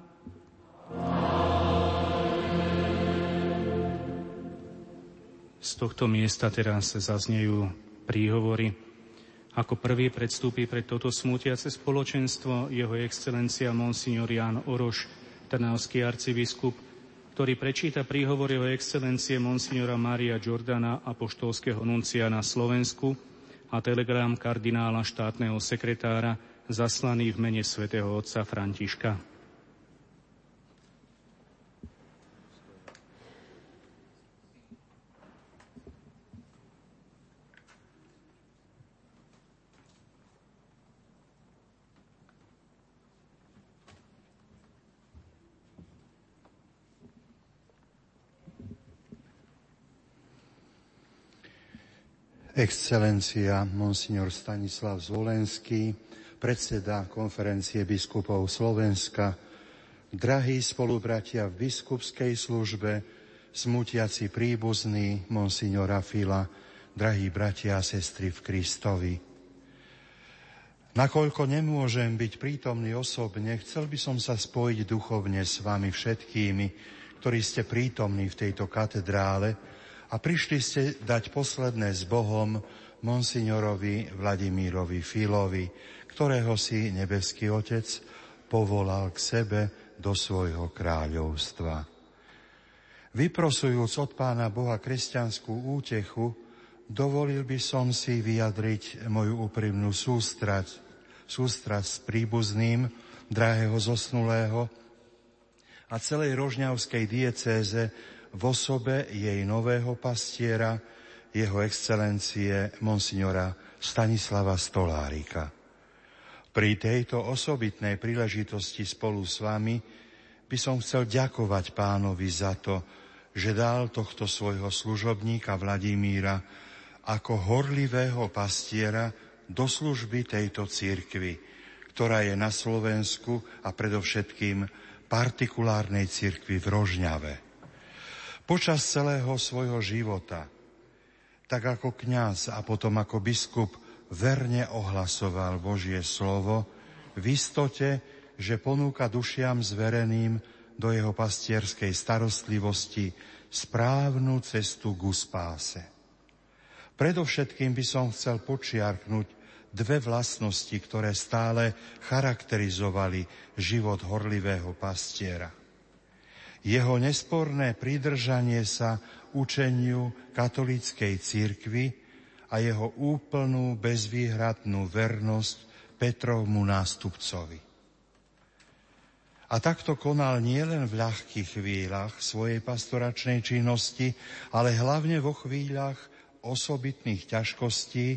Z tohto miesta teraz zaznejú príhovory. Ako prvý predstúpi pred toto smutiace spoločenstvo jeho excelencia Monsignor Jan Oroš, trnavský arcibiskup, ktorý prečíta príhovor jeho excelencie Monsignora Maria Giordana, apoštolského nuncia na Slovensku, a telegram kardinála štátneho sekretára zaslaný v mene svätého otca Františka. Excelencia Monsignor Stanislav Zvolenský, predseda konferencie biskupov Slovenska, drahí spolubratia v biskupskej službe, smutiaci príbuzní Monsignora Fila, drahí bratia a sestry v Kristovi. Nakoľko nemôžem byť prítomný osobne, chcel by som sa spojiť duchovne s vami všetkými, ktorí ste prítomní v tejto katedrále, a prišli ste dať posledné s Bohom monsignorovi Vladimírovi Filovi, ktorého si nebeský Otec povolal k sebe do svojho kráľovstva. Vyprosujúc od Pána Boha kresťanskú útechu, dovolil by som si vyjadriť moju úprimnú sústrať, sústrať s príbuzným drahého zosnulého a celej rožňavskej diecéze v osobe jej nového pastiera, jeho excelencie monsignora Stanislava Stolárika. Pri tejto osobitnej príležitosti spolu s vami by som chcel ďakovať pánovi za to, že dal tohto svojho služobníka Vladimíra ako horlivého pastiera do služby tejto církvy, ktorá je na Slovensku a predovšetkým partikulárnej církvy v Rožňave počas celého svojho života, tak ako kňaz a potom ako biskup verne ohlasoval Božie slovo v istote, že ponúka dušiam zvereným do jeho pastierskej starostlivosti správnu cestu k spáse. Predovšetkým by som chcel počiarknúť dve vlastnosti, ktoré stále charakterizovali život horlivého pastiera jeho nesporné pridržanie sa učeniu katolíckej církvy a jeho úplnú bezvýhradnú vernosť Petrovmu nástupcovi. A takto konal nielen v ľahkých chvíľach svojej pastoračnej činnosti, ale hlavne vo chvíľach osobitných ťažkostí,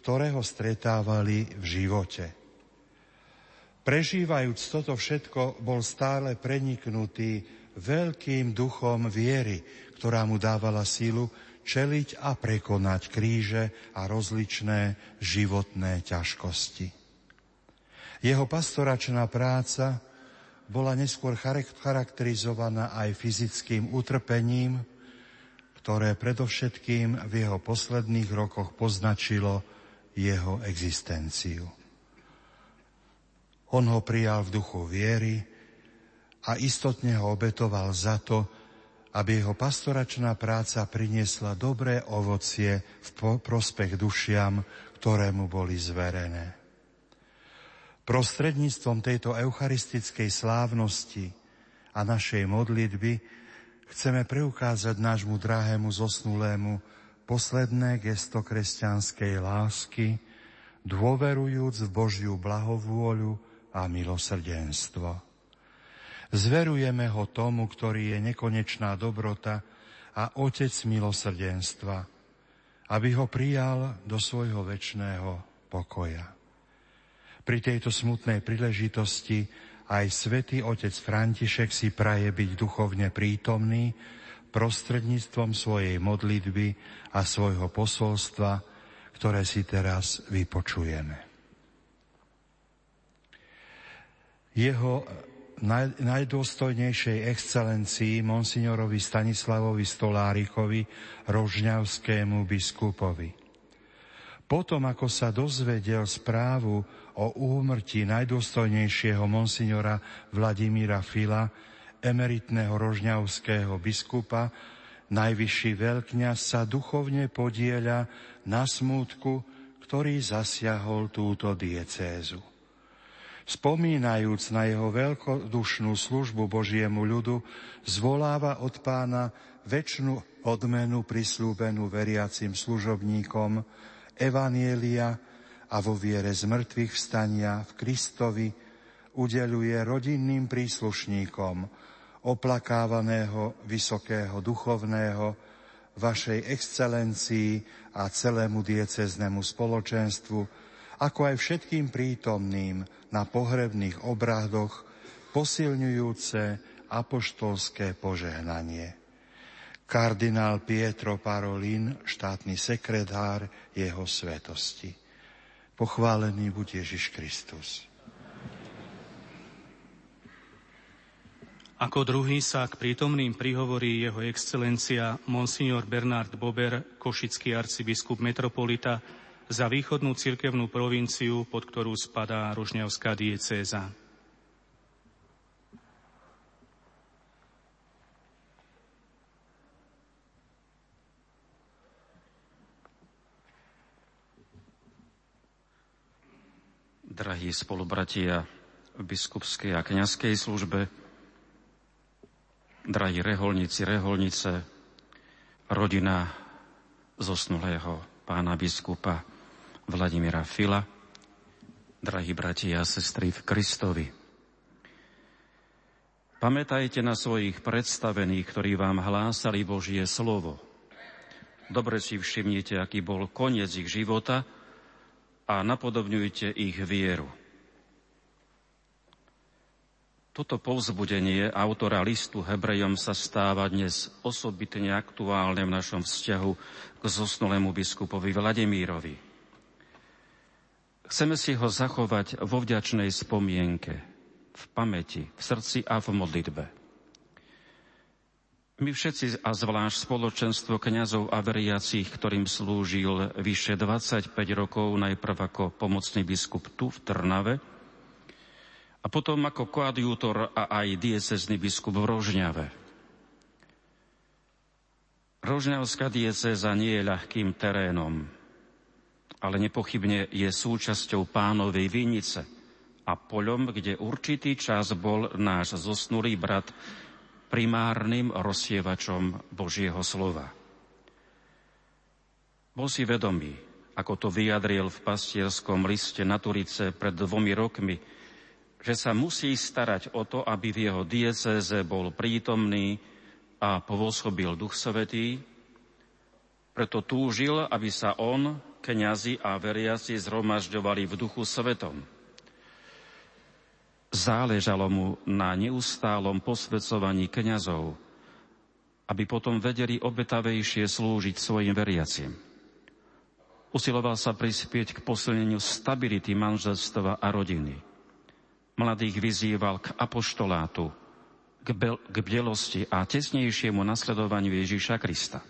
ktoré ho stretávali v živote. Prežívajúc toto všetko, bol stále preniknutý veľkým duchom viery, ktorá mu dávala sílu čeliť a prekonať kríže a rozličné životné ťažkosti. Jeho pastoračná práca bola neskôr charakterizovaná aj fyzickým utrpením, ktoré predovšetkým v jeho posledných rokoch poznačilo jeho existenciu. On ho prijal v duchu viery a istotne ho obetoval za to, aby jeho pastoračná práca priniesla dobré ovocie v prospech dušiam, ktoré mu boli zverené. Prostredníctvom tejto eucharistickej slávnosti a našej modlitby chceme preukázať nášmu drahému zosnulému posledné gesto kresťanskej lásky, dôverujúc v Božiu blahovôľu a milosrdenstvo. Zverujeme ho tomu, ktorý je nekonečná dobrota a Otec milosrdenstva, aby ho prijal do svojho väčšného pokoja. Pri tejto smutnej príležitosti aj svätý otec František si praje byť duchovne prítomný prostredníctvom svojej modlitby a svojho posolstva, ktoré si teraz vypočujeme. Jeho naj, najdôstojnejšej excelencii monsignorovi Stanislavovi Stolárikovi, rožňavskému biskupovi. Potom, ako sa dozvedel správu o úmrtí najdôstojnejšieho monsignora Vladimíra Fila, emeritného rožňavského biskupa, najvyšší veľkňaz sa duchovne podieľa na smútku, ktorý zasiahol túto diecézu. Spomínajúc na jeho veľkodušnú službu Božiemu ľudu, zvoláva od pána väčšinu odmenu prislúbenú veriacim služobníkom, Evanielia a vo viere z mŕtvych vstania v Kristovi udeluje rodinným príslušníkom oplakávaného vysokého duchovného, vašej excelencii a celému dieceznému spoločenstvu, ako aj všetkým prítomným na pohrebných obradoch, posilňujúce apoštolské požehnanie kardinál Pietro Parolin, štátny sekretár jeho svetosti. Pochválený buď Ježiš Kristus. Ako druhý sa k prítomným prihovorí jeho excelencia Monsignor Bernard Bober, košický arcibiskup metropolita, za východnú cirkevnú provinciu, pod ktorú spadá Rožňavská diecéza. drahí spolubratia v biskupskej a kňazskej službe, drahí reholníci, reholnice, rodina zosnulého pána biskupa Vladimíra Fila, drahí bratia a sestry v Kristovi. Pamätajte na svojich predstavených, ktorí vám hlásali Božie slovo. Dobre si všimnite, aký bol koniec ich života – a napodobňujte ich vieru. Toto povzbudenie autora listu Hebrejom sa stáva dnes osobitne aktuálne v našom vzťahu k zosnulému biskupovi Vladimírovi. Chceme si ho zachovať vo vďačnej spomienke, v pamäti, v srdci a v modlitbe. My všetci a zvlášť spoločenstvo kňazov a veriacich, ktorým slúžil vyše 25 rokov, najprv ako pomocný biskup tu v Trnave a potom ako koadjútor a aj diecezný biskup v Rožňave. Rožňavská dieceza nie je ľahkým terénom, ale nepochybne je súčasťou pánovej vinice a poľom, kde určitý čas bol náš zosnulý brat primárnym rozsievačom Božieho slova. Bol si vedomý, ako to vyjadril v pastierskom liste na Turice pred dvomi rokmi, že sa musí starať o to, aby v jeho diecéze bol prítomný a povoschobil Duch Svetý, preto túžil, aby sa on, kňazi a veriaci zhromažďovali v Duchu Svetom. Záležalo mu na neustálom posvedcovaní kňazov, aby potom vedeli obetavejšie slúžiť svojim veriacim. Usiloval sa prispieť k posilneniu stability manželstva a rodiny. Mladých vyzýval k apoštolátu, k, be- k bdelosti a tesnejšiemu nasledovaniu Ježíša Krista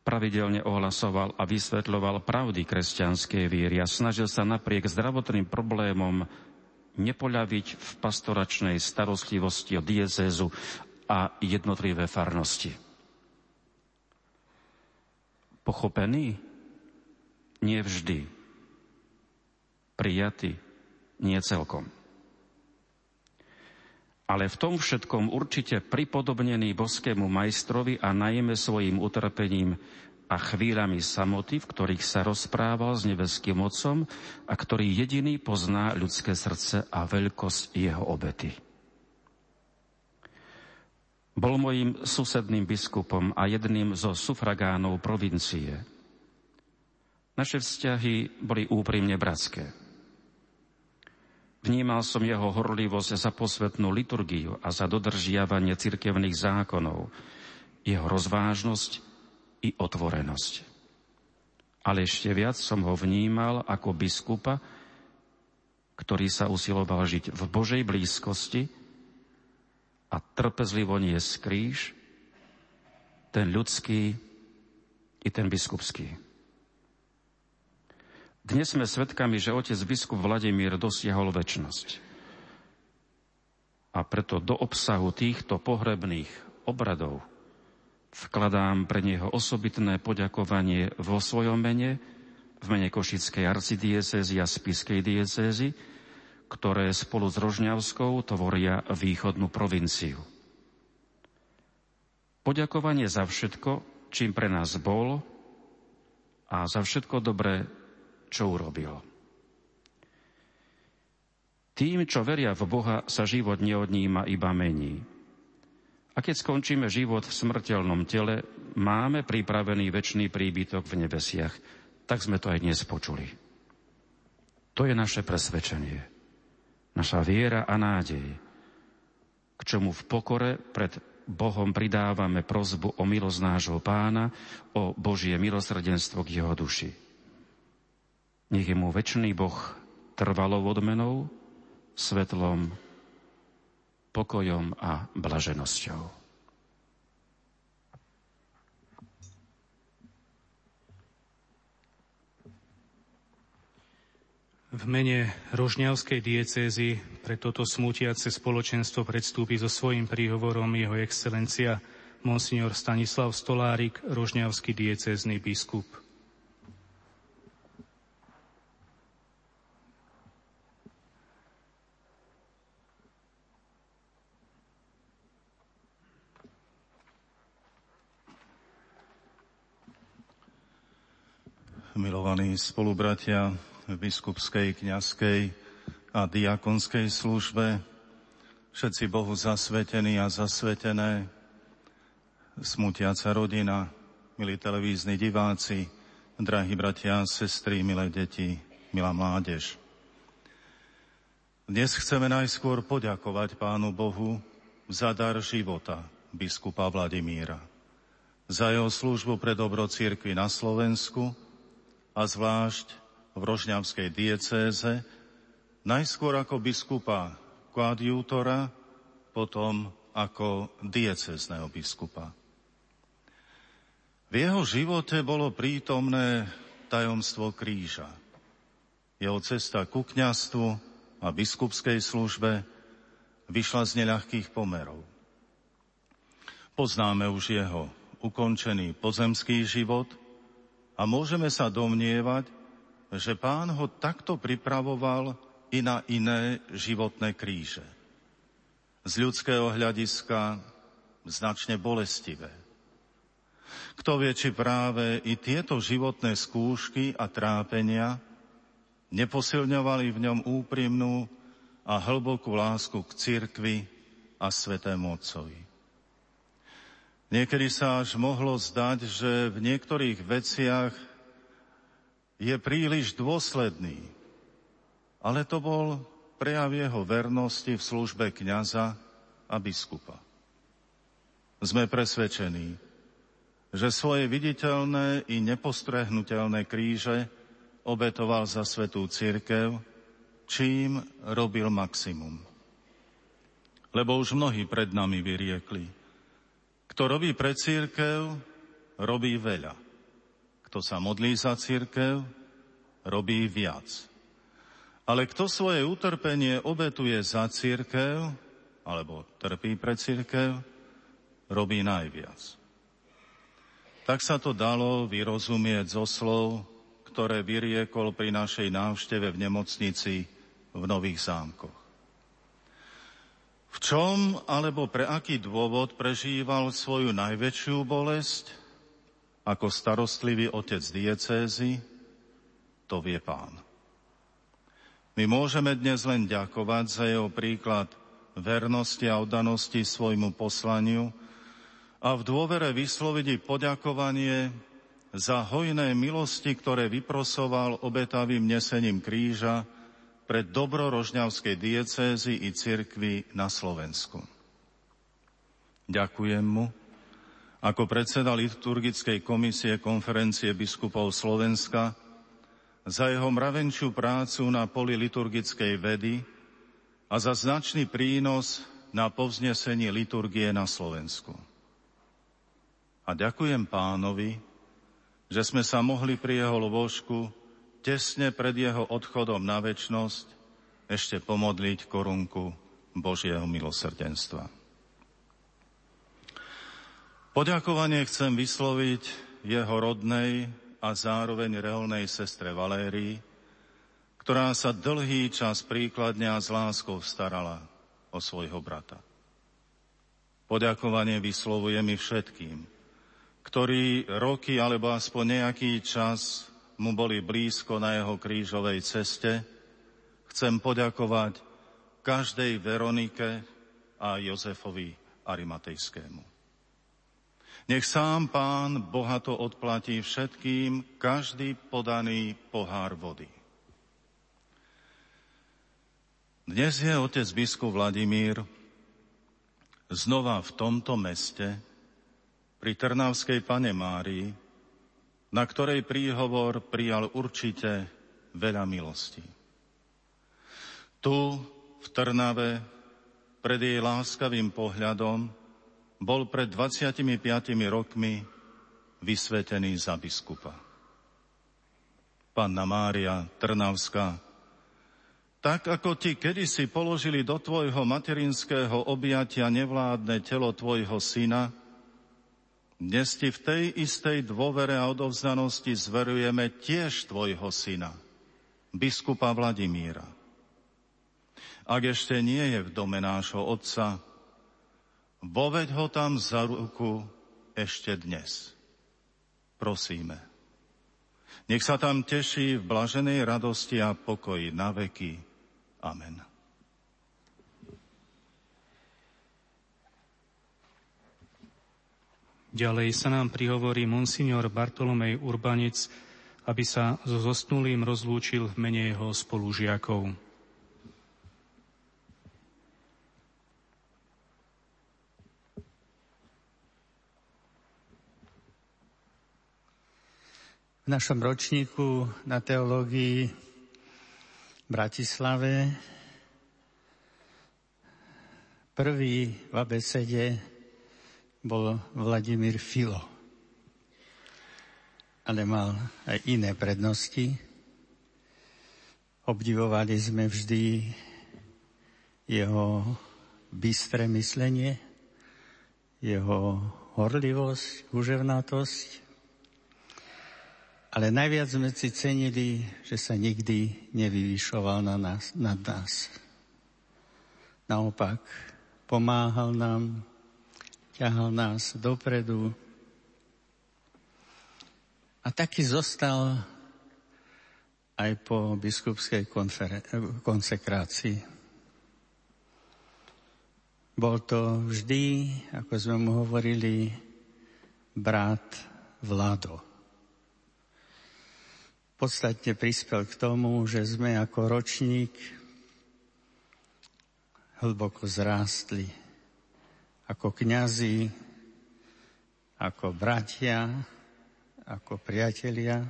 pravidelne ohlasoval a vysvetľoval pravdy kresťanskej viery a snažil sa napriek zdravotným problémom nepoľaviť v pastoračnej starostlivosti o diecézu a jednotlivé farnosti. Pochopený? Nie vždy. Prijatý? Nie celkom. Ale v tom všetkom určite pripodobnený boskému majstrovi a najmä svojim utrpením a chvíľami samoty, v ktorých sa rozprával s nebeským Otcom a ktorý jediný pozná ľudské srdce a veľkosť jeho obety. Bol mojim susedným biskupom a jedným zo sufragánov provincie. Naše vzťahy boli úprimne bratské. Vnímal som jeho horlivosť za posvetnú liturgiu a za dodržiavanie cirkevných zákonov, jeho rozvážnosť i otvorenosť. Ale ešte viac som ho vnímal ako biskupa, ktorý sa usiloval žiť v Božej blízkosti a trpezlivo nie kríž, ten ľudský i ten biskupský. Dnes sme svedkami, že otec biskup Vladimír dosiahol väčnosť. A preto do obsahu týchto pohrebných obradov Vkladám pre neho osobitné poďakovanie vo svojom mene, v mene Košickej arcidiecezy a Spiskej diecézy, ktoré spolu s Rožňavskou tvoria východnú provinciu. Poďakovanie za všetko, čím pre nás bol a za všetko dobré, čo urobil. Tým, čo veria v Boha, sa život neodníma, iba mení. A keď skončíme život v smrteľnom tele, máme pripravený väčší príbytok v nebesiach. Tak sme to aj dnes počuli. To je naše presvedčenie. Naša viera a nádej, k čomu v pokore pred Bohom pridávame prozbu o milosť nášho pána, o Božie milosrdenstvo k jeho duši. Nech je mu väčší Boh trvalou odmenou, svetlom pokojom a blaženosťou. V mene Rožňavskej diecézy pre toto smutiace spoločenstvo predstúpi so svojím príhovorom jeho excelencia monsignor Stanislav Stolárik, Rožňavský diecézny biskup. Milovaní spolubratia v biskupskej, kňazskej a diakonskej službe, všetci Bohu zasvetení a zasvetené, smutiaca rodina, milí televízni diváci, drahí bratia a sestry, milé deti, milá mládež. Dnes chceme najskôr poďakovať Pánu Bohu za dar života biskupa Vladimíra, za jeho službu pre dobro církvy na Slovensku, a zvlášť v Rožňavskej diecéze, najskôr ako biskupa koadjútora, potom ako diecézneho biskupa. V jeho živote bolo prítomné tajomstvo kríža. Jeho cesta ku kňastvu a biskupskej službe vyšla z neľahkých pomerov. Poznáme už jeho ukončený pozemský život – a môžeme sa domnievať, že pán ho takto pripravoval i na iné životné kríže. Z ľudského hľadiska značne bolestivé. Kto vie, či práve i tieto životné skúšky a trápenia neposilňovali v ňom úprimnú a hlbokú lásku k cirkvi a svetému Otcovi. Niekedy sa až mohlo zdať, že v niektorých veciach je príliš dôsledný. Ale to bol prejav jeho vernosti v službe kňaza a biskupa. Sme presvedčení, že svoje viditeľné i nepostrehnutelné kríže obetoval za svetú církev, čím robil maximum. Lebo už mnohí pred nami vyriekli. Kto robí pre církev, robí veľa. Kto sa modlí za církev, robí viac. Ale kto svoje utrpenie obetuje za církev, alebo trpí pre církev, robí najviac. Tak sa to dalo vyrozumieť zo slov, ktoré vyriekol pri našej návšteve v nemocnici v Nových zámkoch. V čom alebo pre aký dôvod prežíval svoju najväčšiu bolesť ako starostlivý otec diecézy, to vie pán. My môžeme dnes len ďakovať za jeho príklad vernosti a oddanosti svojmu poslaniu a v dôvere vysloviť poďakovanie za hojné milosti, ktoré vyprosoval obetavým nesením kríža pre dobro rožňavskej diecézy i cirkvi na Slovensku. Ďakujem mu ako predseda liturgickej komisie konferencie biskupov Slovenska za jeho mravenčiu prácu na poli liturgickej vedy a za značný prínos na povznesenie liturgie na Slovensku. A ďakujem pánovi, že sme sa mohli pri jeho lôžku tesne pred jeho odchodom na väčnosť ešte pomodliť korunku Božieho milosrdenstva. Poďakovanie chcem vysloviť jeho rodnej a zároveň reholnej sestre Valérii, ktorá sa dlhý čas príkladne a s láskou starala o svojho brata. Poďakovanie vyslovujem i všetkým, ktorí roky alebo aspoň nejaký čas mu boli blízko na jeho krížovej ceste, chcem poďakovať každej Veronike a Jozefovi Arimatejskému. Nech sám pán bohato odplatí všetkým každý podaný pohár vody. Dnes je otec biskup Vladimír znova v tomto meste, pri Trnavskej pane Márii, na ktorej príhovor prijal určite veľa milostí. Tu, v Trnave, pred jej láskavým pohľadom, bol pred 25 rokmi vysvetený za biskupa. Panna Mária Trnavská, tak ako ti kedysi položili do tvojho materinského objatia nevládne telo tvojho syna, dnes ti v tej istej dôvere a odovzdanosti zverujeme tiež tvojho syna, biskupa Vladimíra. Ak ešte nie je v dome nášho otca, voveď ho tam za ruku ešte dnes. Prosíme. Nech sa tam teší v blaženej radosti a pokoji na veky. Amen. Ďalej sa nám prihovorí monsignor Bartolomej Urbanec, aby sa so zosnulým rozlúčil v mene jeho spolužiakov. V našom ročníku na teológii v Bratislave prvý v abecede bol Vladimír Filo. Ale mal aj iné prednosti. Obdivovali sme vždy jeho bystré myslenie, jeho horlivosť, uževnatosť. Ale najviac sme si cenili, že sa nikdy nevyvyšoval na nás, nad nás. Naopak, pomáhal nám, ťahal nás dopredu. A taký zostal aj po biskupskej konsekrácii. Bol to vždy, ako sme mu hovorili, brat Vlado. Podstatne prispel k tomu, že sme ako ročník hlboko zrástli ako kňazi, ako bratia, ako priatelia.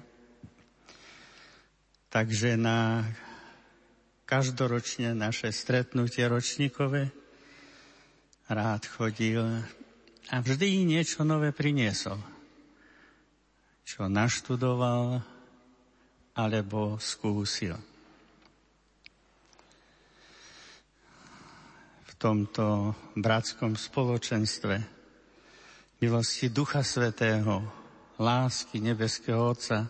Takže na každoročne naše stretnutie ročníkové rád chodil a vždy niečo nové priniesol, čo naštudoval alebo skúsil. Tomto bratskom spoločenstve milosti Ducha Svetého, lásky nebeského Otca,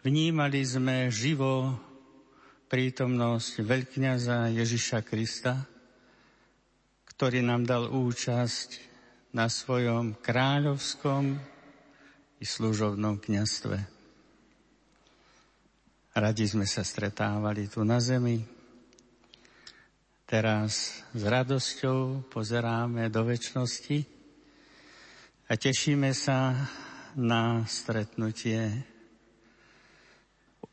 vnímali sme živo prítomnosť veľkňaza Ježiša Krista, ktorý nám dal účasť na svojom kráľovskom i služobnom kniastve. Radi sme sa stretávali tu na zemi. Teraz s radosťou pozeráme do väčšnosti a tešíme sa na stretnutie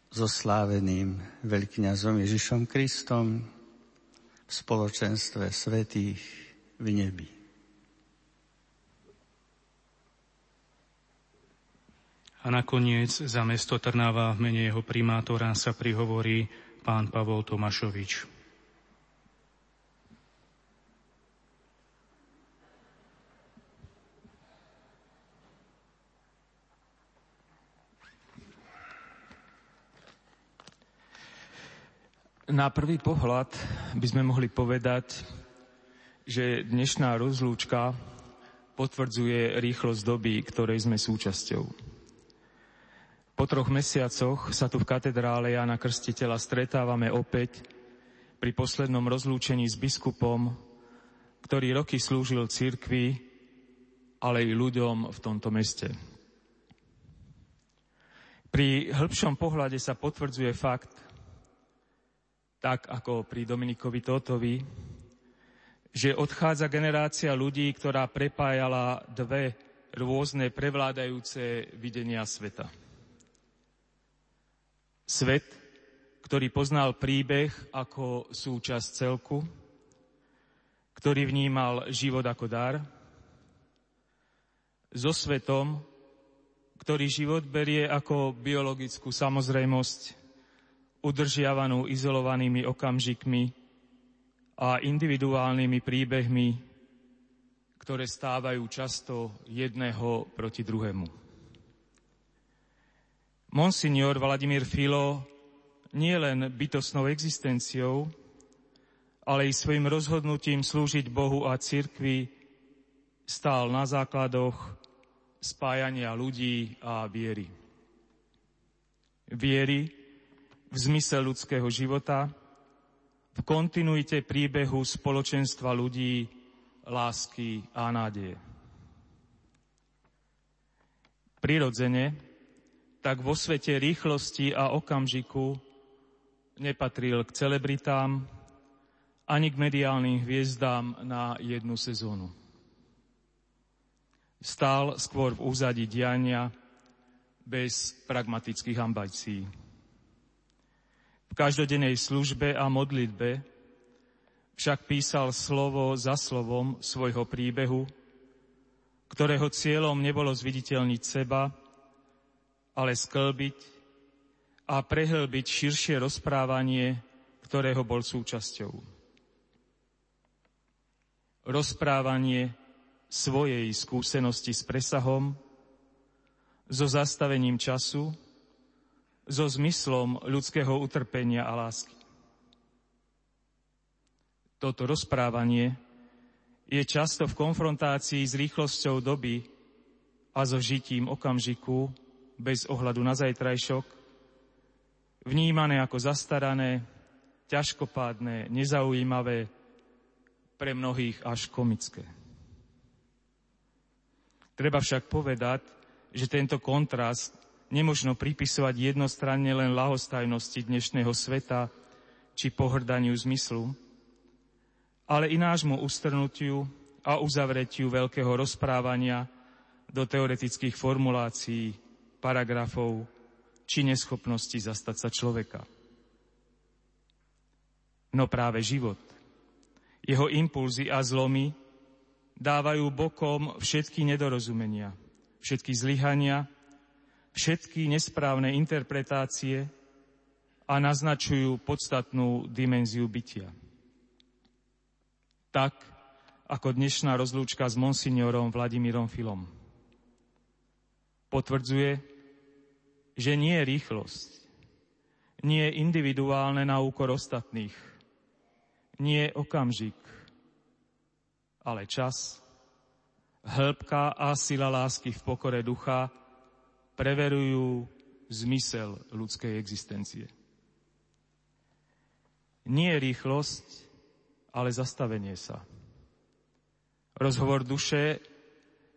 so sláveným veľkňazom Ježišom Kristom v spoločenstve svetých v nebi. A nakoniec za mesto Trnava v mene jeho primátora sa prihovorí pán Pavol Tomašovič. Na prvý pohľad by sme mohli povedať, že dnešná rozlúčka potvrdzuje rýchlosť doby, ktorej sme súčasťou. Po troch mesiacoch sa tu v katedrále Jana Krstiteľa stretávame opäť pri poslednom rozlúčení s biskupom, ktorý roky slúžil cirkvi, ale i ľuďom v tomto meste. Pri hĺbšom pohľade sa potvrdzuje fakt, tak ako pri Dominikovi Totovi, že odchádza generácia ľudí, ktorá prepájala dve rôzne prevládajúce videnia sveta. Svet, ktorý poznal príbeh ako súčasť celku, ktorý vnímal život ako dar, so svetom, ktorý život berie ako biologickú samozrejmosť, udržiavanú izolovanými okamžikmi a individuálnymi príbehmi, ktoré stávajú často jedného proti druhému. Monsignor Vladimír Filo nie len bytosnou existenciou, ale i svojim rozhodnutím slúžiť Bohu a cirkvi stál na základoch spájania ľudí a viery. Viery, v zmysle ľudského života, v kontinuite príbehu spoločenstva ľudí, lásky a nádeje. Prirodzene, tak vo svete rýchlosti a okamžiku nepatril k celebritám ani k mediálnym hviezdám na jednu sezónu. Stál skôr v úzadí diania bez pragmatických ambícií v každodennej službe a modlitbe však písal slovo za slovom svojho príbehu, ktorého cieľom nebolo zviditeľniť seba, ale sklbiť a prehlbiť širšie rozprávanie, ktorého bol súčasťou. Rozprávanie svojej skúsenosti s presahom, so zastavením času, so zmyslom ľudského utrpenia a lásky. Toto rozprávanie je často v konfrontácii s rýchlosťou doby a so žitím okamžiku bez ohľadu na zajtrajšok, vnímané ako zastarané, ťažkopádne, nezaujímavé, pre mnohých až komické. Treba však povedať, že tento kontrast nemožno pripisovať jednostranne len lahostajnosti dnešného sveta či pohrdaniu zmyslu, ale i nášmu ustrnutiu a uzavretiu veľkého rozprávania do teoretických formulácií, paragrafov či neschopnosti zastať sa človeka. No práve život, Jeho impulzy a zlomy dávajú bokom všetky nedorozumenia, všetky zlyhania, všetky nesprávne interpretácie a naznačujú podstatnú dimenziu bytia. Tak, ako dnešná rozlúčka s monsignorom Vladimírom Filom. Potvrdzuje, že nie je rýchlosť, nie je individuálne na úkor ostatných, nie je okamžik, ale čas, hĺbka a sila lásky v pokore ducha preverujú zmysel ľudskej existencie. Nie rýchlosť, ale zastavenie sa. Rozhovor duše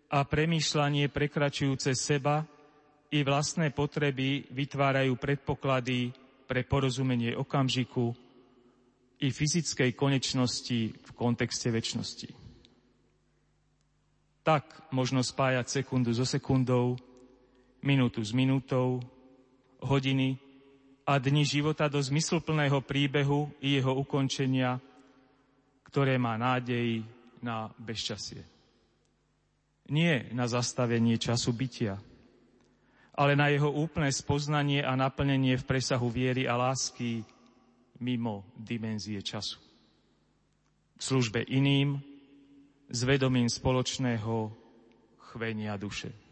a premýšľanie prekračujúce seba i vlastné potreby vytvárajú predpoklady pre porozumenie okamžiku i fyzickej konečnosti v kontexte väčšnosti. Tak možno spájať sekundu so sekundou, minútu s minútou, hodiny a dni života do zmysluplného príbehu i jeho ukončenia, ktoré má nádej na bezčasie. Nie na zastavenie času bytia, ale na jeho úplné spoznanie a naplnenie v presahu viery a lásky mimo dimenzie času. V službe iným, s vedomím spoločného chvenia duše.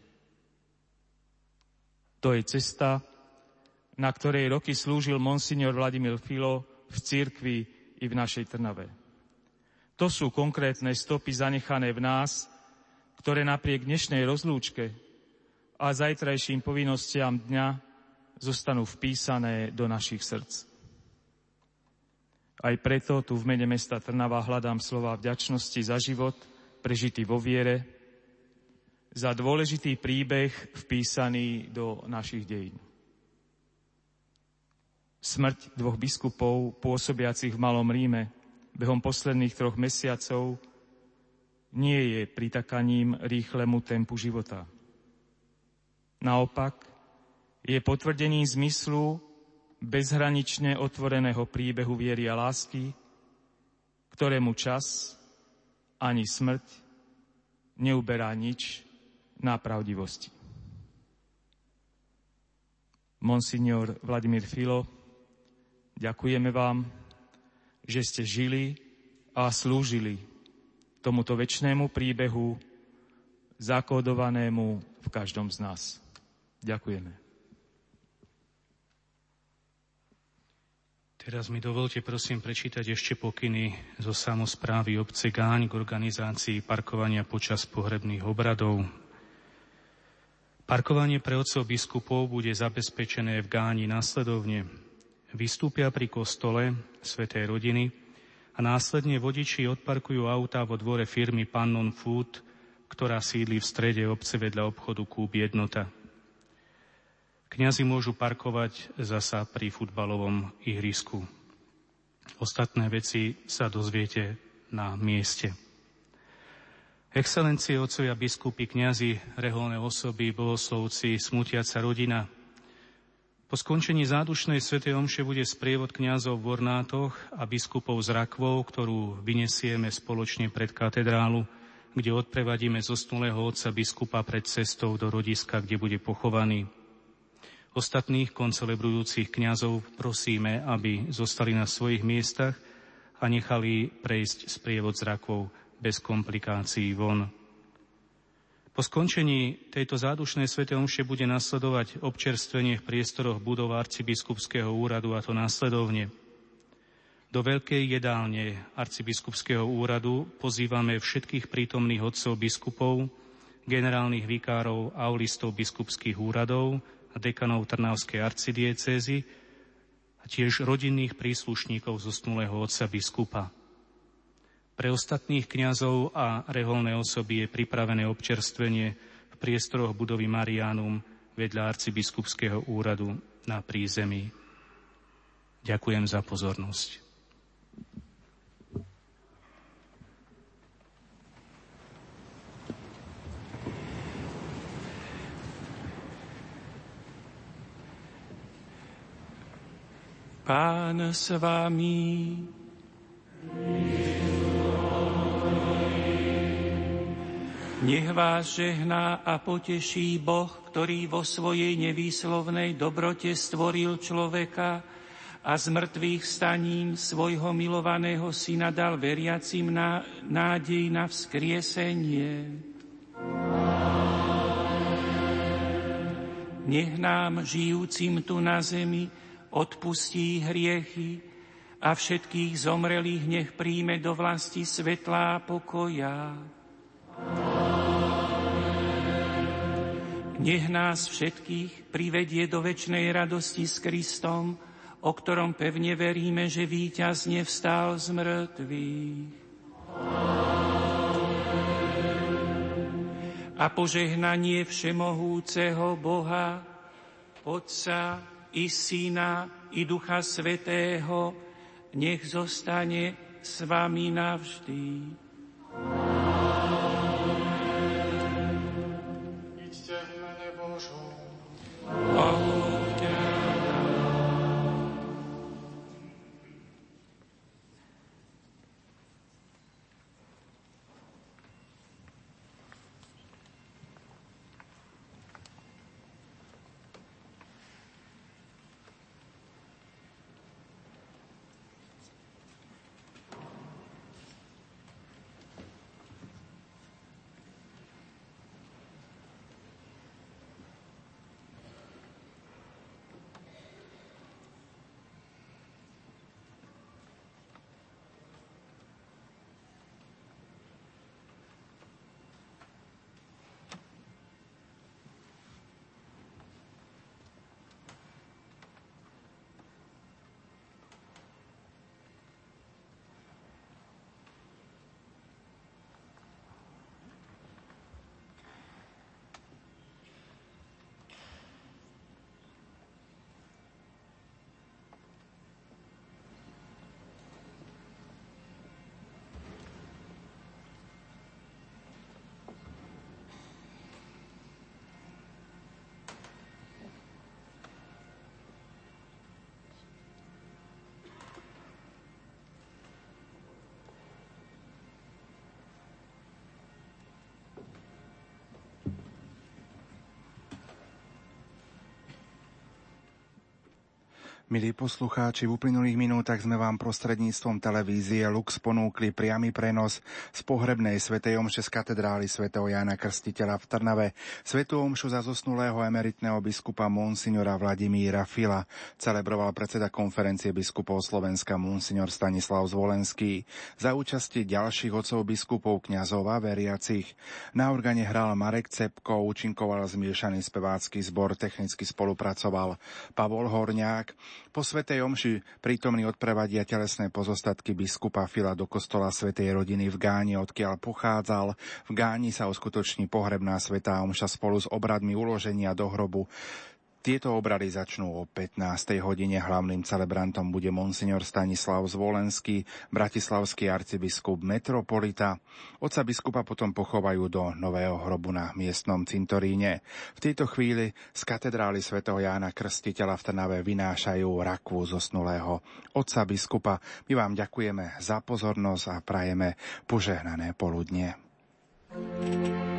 To je cesta, na ktorej roky slúžil monsignor Vladimír Filo v cirkvi i v našej Trnave. To sú konkrétne stopy zanechané v nás, ktoré napriek dnešnej rozlúčke a zajtrajším povinnostiam dňa zostanú vpísané do našich srdc. Aj preto tu v mene mesta Trnava hľadám slova vďačnosti za život, prežitý vo viere, za dôležitý príbeh vpísaný do našich dejín. Smrť dvoch biskupov pôsobiacich v Malom Ríme behom posledných troch mesiacov nie je pritakaním rýchlemu tempu života. Naopak, je potvrdením zmyslu bezhranične otvoreného príbehu viery a lásky, ktorému čas ani smrť neuberá nič na pravdivosti. Monsignor Vladimír Filo, ďakujeme vám, že ste žili a slúžili tomuto väčšnému príbehu, zakódovanému v každom z nás. Ďakujeme. Teraz mi dovolte prosím prečítať ešte pokyny zo samozprávy obce Gáň k organizácii parkovania počas pohrebných obradov. Parkovanie pre otcov biskupov bude zabezpečené v Gáni následovne. Vystúpia pri kostole Svetej rodiny a následne vodiči odparkujú auta vo dvore firmy Pannon Food, ktorá sídli v strede obce vedľa obchodu Kúp Jednota. Kňazi môžu parkovať zasa pri futbalovom ihrisku. Ostatné veci sa dozviete na mieste. Excelencie, otcovia, biskupy, kňazi, reholné osoby, bohoslovci, smutiaca rodina. Po skončení zádušnej svätej omše bude sprievod kňazov v ornátoch a biskupov z rakvou, ktorú vyniesieme spoločne pred katedrálu, kde odprevadíme zosnulého otca biskupa pred cestou do rodiska, kde bude pochovaný. Ostatných koncelebrujúcich kňazov prosíme, aby zostali na svojich miestach a nechali prejsť sprievod zrakov bez komplikácií von. Po skončení tejto zádušnej svete omše bude nasledovať občerstvenie v priestoroch budov arcibiskupského úradu a to následovne. Do veľkej jedálne arcibiskupského úradu pozývame všetkých prítomných odcov biskupov, generálnych vikárov aulistov biskupských úradov, a dekanov Trnavskej arcidiecézy a tiež rodinných príslušníkov zosnulého otca biskupa. Pre ostatných kňazov a reholné osoby je pripravené občerstvenie v priestoroch budovy Marianum vedľa arcibiskupského úradu na prízemí. Ďakujem za pozornosť. Pán s vami. Nech vás žehná a poteší Boh, ktorý vo svojej nevýslovnej dobrote stvoril človeka a z mŕtvych staním svojho milovaného syna dal veriacim na, nádej na vzkriesenie. Nech nám, žijúcim tu na zemi, odpustí hriechy a všetkých zomrelých nech príjme do vlasti svetlá pokoja. Nech nás všetkých privedie do väčšnej radosti s Kristom, o ktorom pevne veríme, že víťazne vstal z mŕtvych. A požehnanie všemohúceho Boha, Otca i Syna i Ducha Svetého, nech zostane s vami navždy. Milí poslucháči, v uplynulých minútach sme vám prostredníctvom televízie Lux ponúkli priamy prenos z pohrebnej svätej omše z katedrály svätého Jana Krstiteľa v Trnave. Svetú omšu za zosnulého emeritného biskupa Monsignora Vladimíra Fila celebroval predseda konferencie biskupov Slovenska Monsignor Stanislav Zvolenský. Za účasti ďalších otcov biskupov kňazov a veriacich. Na organe hral Marek Cepko, účinkoval zmiešaný spevácky zbor, technicky spolupracoval Pavol Horňák. Po Svetej Omši prítomný odprevadia telesné pozostatky biskupa Fila do kostola Svetej rodiny v Gáni, odkiaľ pochádzal. V Gáni sa uskutoční pohrebná Svetá Omša spolu s obradmi uloženia do hrobu tieto obrady začnú o 15. hodine. Hlavným celebrantom bude monsignor Stanislav Zvolenský, bratislavský arcibiskup metropolita. Otca biskupa potom pochovajú do nového hrobu na miestnom cintoríne. V tejto chvíli z katedrály svätého Jána Krstiteľa v Trnave vynášajú rakvu zosnulého otca biskupa. My vám ďakujeme za pozornosť a prajeme požehnané poludnie. thank you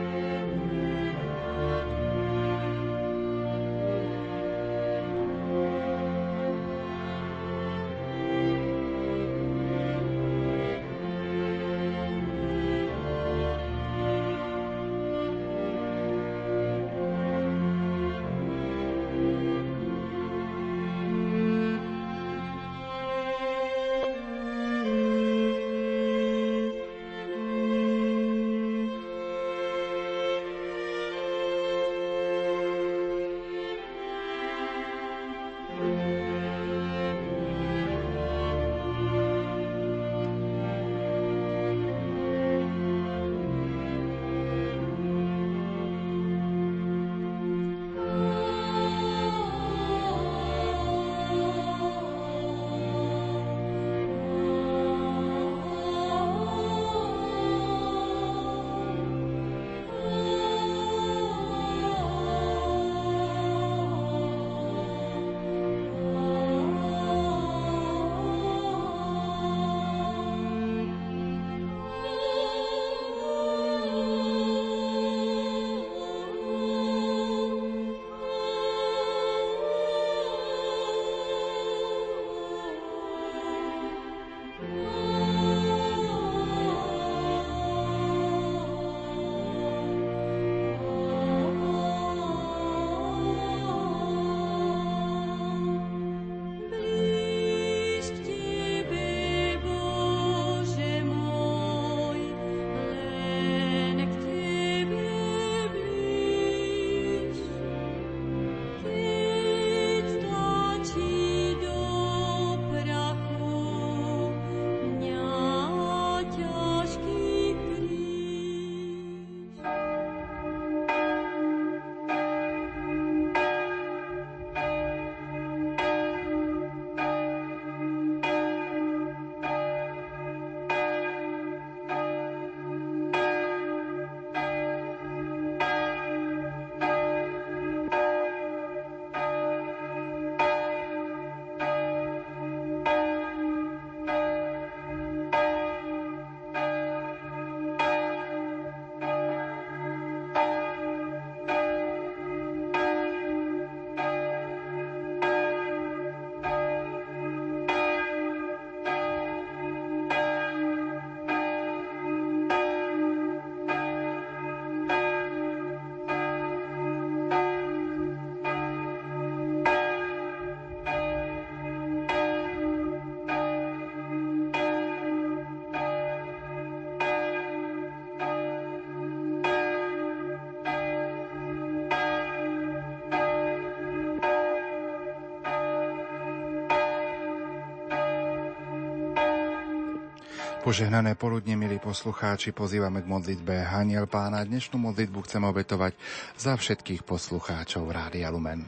Požehnané poludne, milí poslucháči, pozývame k modlitbe Haniel Pána. Dnešnú modlitbu chcem obetovať za všetkých poslucháčov Rádia Lumen.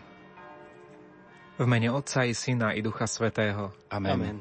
V mene Otca i Syna i Ducha Svetého. Amen. Amen.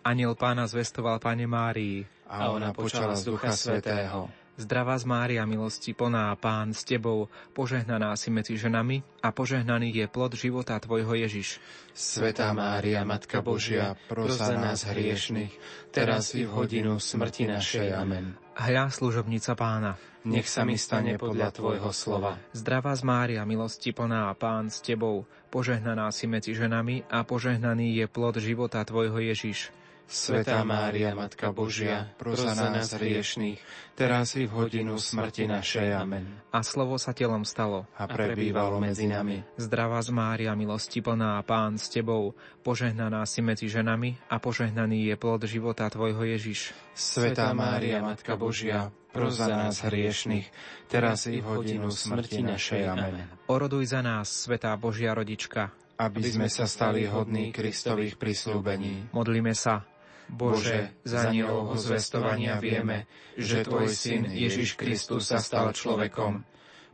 Aniel Pána zvestoval Pane Márii. A ona počala z Ducha Svetého. Zdravá z Mária, milosti plná, Pán s Tebou, požehnaná si medzi ženami a požehnaný je plod života Tvojho Ježiš. Svetá Mária, Matka Božia, pros za nás hriešných, teraz i v hodinu smrti našej. Amen. Hľa, služobnica Pána, nech sa mi stane podľa Tvojho slova. Zdravá z Mária, milosti plná, Pán s Tebou, požehnaná si medzi ženami a požehnaný je plod života Tvojho Ježiš. Svetá Mária, Matka Božia, pros za nás hriešných, teraz i v hodinu smrti našej. Amen. A slovo sa telom stalo. A prebývalo medzi nami. Zdravá z Mária, milosti plná, Pán s Tebou, požehnaná si medzi ženami a požehnaný je plod života Tvojho Ježiš. Svetá Mária, Matka Božia, pros za nás hriešných, teraz i v hodinu smrti našej. Amen. Oroduj za nás, Svetá Božia Rodička, aby sme sa stali hodní Kristových prislúbení. Modlíme sa. Bože, za anielov zvestovania vieme, že Tvoj Syn Ježiš Kristus sa stal človekom.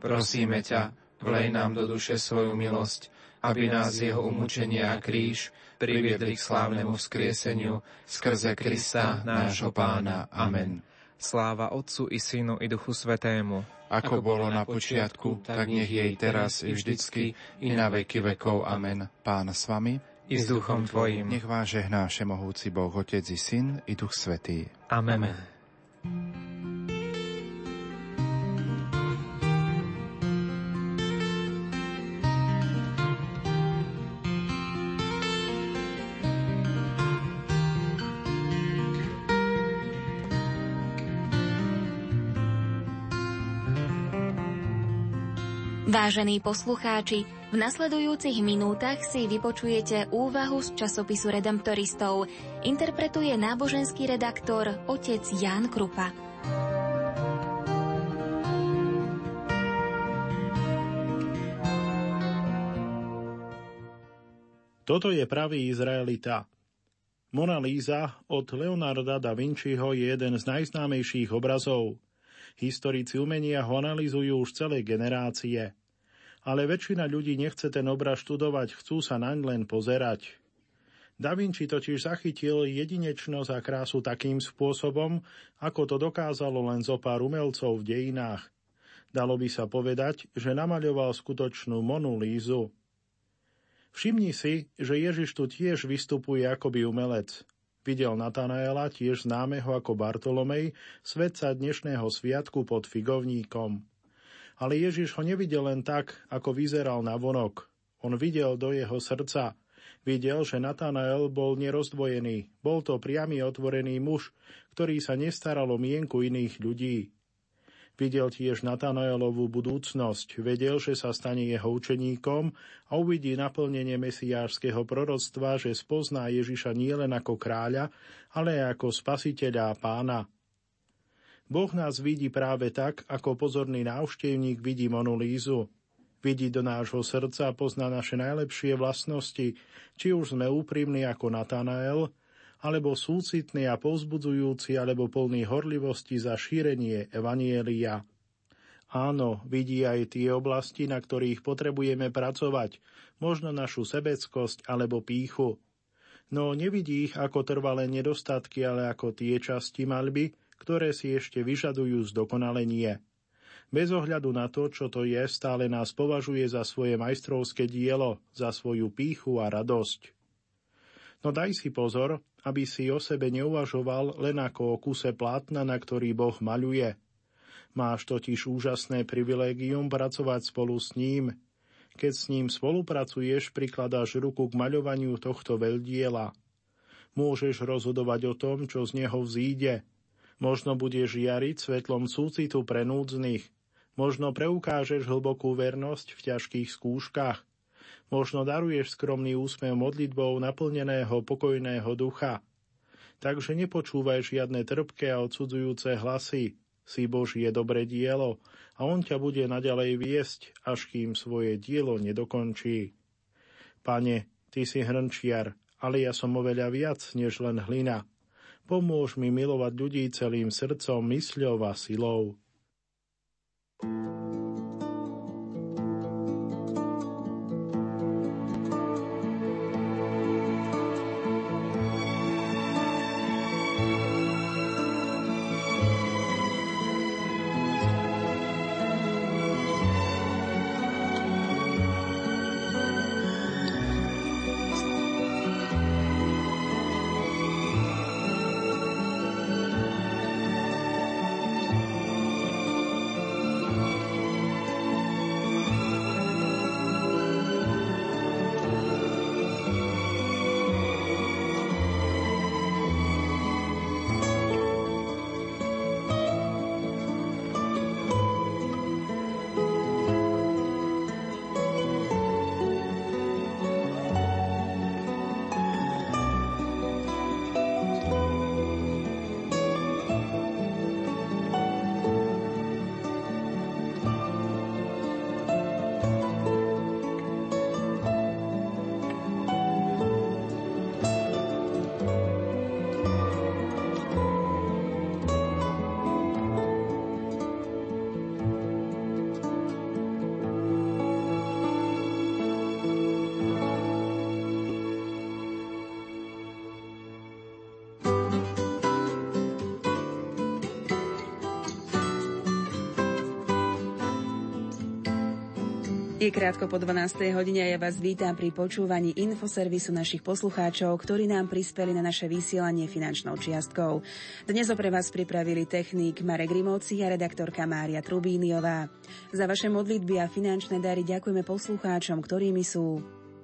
Prosíme ťa, vlej nám do duše svoju milosť, aby nás jeho umúčenia a kríž priviedli k slávnemu vzkrieseniu skrze Krista, nášho Pána. Amen. Sláva Otcu i Synu i Duchu Svetému. Ako bolo na počiatku, tak nech jej teraz i vždycky, i na veky vekov. Amen. Pán s vami i s duchom Tvojim. Nech vás žehná Všemohúci Boh, Otec i Syn i Duch Svetý. Amen. Amen. Vážení poslucháči, v nasledujúcich minútach si vypočujete úvahu z časopisu Redemptoristov. Interpretuje náboženský redaktor otec Ján Krupa. Toto je pravý Izraelita. Mona Lisa od Leonarda da Vinciho je jeden z najznámejších obrazov. Historici umenia ho analizujú už celé generácie – ale väčšina ľudí nechce ten obraz študovať, chcú sa naň len pozerať. Da Vinci totiž zachytil jedinečnosť a krásu takým spôsobom, ako to dokázalo len zo pár umelcov v dejinách. Dalo by sa povedať, že namaľoval skutočnú Monu Lízu. Všimni si, že Ježiš tu tiež vystupuje akoby umelec. Videl Natanaela, tiež známeho ako Bartolomej, svetca dnešného sviatku pod figovníkom. Ale Ježiš ho nevidel len tak, ako vyzeral na vonok. On videl do jeho srdca. Videl, že Natanael bol nerozdvojený. Bol to priamy otvorený muž, ktorý sa nestaral o mienku iných ľudí. Videl tiež Natanaelovú budúcnosť, vedel, že sa stane jeho učeníkom a uvidí naplnenie mesiášského proroctva, že spozná Ježiša nielen ako kráľa, ale aj ako spasiteľa a pána. Boh nás vidí práve tak, ako pozorný návštevník vidí Monolízu. Vidí do nášho srdca pozná naše najlepšie vlastnosti, či už sme úprimní ako Natanael, alebo súcitní a povzbudzujúci, alebo plný horlivosti za šírenie Evanielia. Áno, vidí aj tie oblasti, na ktorých potrebujeme pracovať, možno našu sebeckosť alebo píchu. No nevidí ich ako trvalé nedostatky, ale ako tie časti malby, ktoré si ešte vyžadujú zdokonalenie. Bez ohľadu na to, čo to je, stále nás považuje za svoje majstrovské dielo, za svoju píchu a radosť. No daj si pozor, aby si o sebe neuvažoval len ako o kuse plátna, na ktorý Boh maľuje. Máš totiž úžasné privilégium pracovať spolu s ním. Keď s ním spolupracuješ, prikladáš ruku k maľovaniu tohto veľdiela. Môžeš rozhodovať o tom, čo z neho vzíde, Možno budeš žiariť svetlom súcitu pre núdznych. Možno preukážeš hlbokú vernosť v ťažkých skúškach. Možno daruješ skromný úsmev modlitbou naplneného pokojného ducha. Takže nepočúvaj žiadne trpké a odsudzujúce hlasy. Si Božie dobre dielo a On ťa bude naďalej viesť, až kým svoje dielo nedokončí. Pane, Ty si hrnčiar, ale ja som oveľa viac než len hlina – Pomôž mi milovať ľudí celým srdcom, mysľou a silou. Je krátko po 12. hodine a ja vás vítam pri počúvaní infoservisu našich poslucháčov, ktorí nám prispeli na naše vysielanie finančnou čiastkou. Dnes ho pre vás pripravili technik Marek Rimovci a redaktorka Mária Trubíniová. Za vaše modlitby a finančné dary ďakujeme poslucháčom, ktorými sú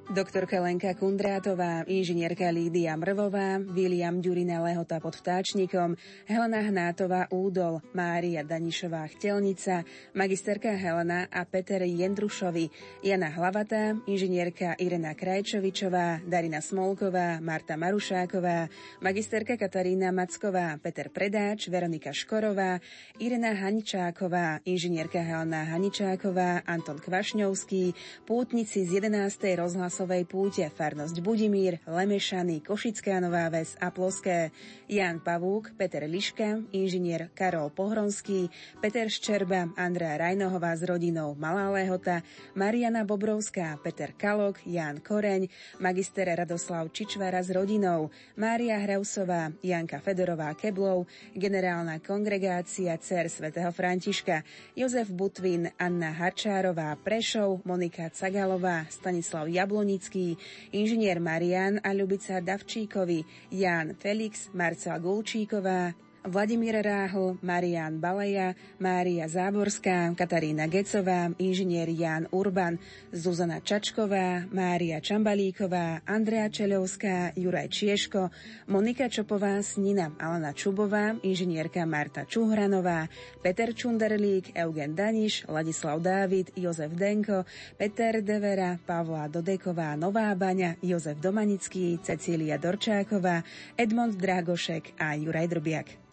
Doktorka Lenka Kundrátová, inžinierka Lídia Mrvová, William Ďurina Lehota pod vtáčnikom, Helena Hnátová Údol, Mária Danišová Chtelnica, magisterka Helena a Peter Jendrušovi, Jana Hlavatá, inžinierka Irena Krajčovičová, Darina Smolková, Marta Marušáková, magisterka Katarína Macková, Peter Predáč, Veronika Škorová, Irena Haničáková, inžinierka Helena Haničáková, Anton Kvašňovský, pútnici z 11. rozhlasu Časovej púte, farnosť Budimír, Lemešany, Košické Nová Ves a Ploské, Jan Pavúk, Peter Liška, inžinier Karol Pohronský, Peter Ščerba, Andrea Rajnohová s rodinou Malá Lehota, Mariana Bobrovská, Peter Kalok, Jan Koreň, magister Radoslav Čičvara s rodinou, Mária Hrausová, Janka Fedorová Keblov, generálna kongregácia Cer svätého Františka, Jozef Butvin, Anna Harčárová, Prešov, Monika Cagalová, Stanislav Jablon Kolonický, inžinier Marian a Ľubica Davčíkovi, Jan Felix, Marcela Gulčíková, Vladimír Ráhl, Marian Baleja, Mária Záborská, Katarína Gecová, inžinier Jan Urban, Zuzana Čačková, Mária Čambalíková, Andrea Čelovská, Juraj Čieško, Monika Čopová, Snina Alana Čubová, inžinierka Marta Čuhranová, Peter Čunderlík, Eugen Daniš, Ladislav Dávid, Jozef Denko, Peter Devera, Pavla Dodeková, Nová Baňa, Jozef Domanický, Cecília Dorčáková, Edmond Dragošek a Juraj Drbiak.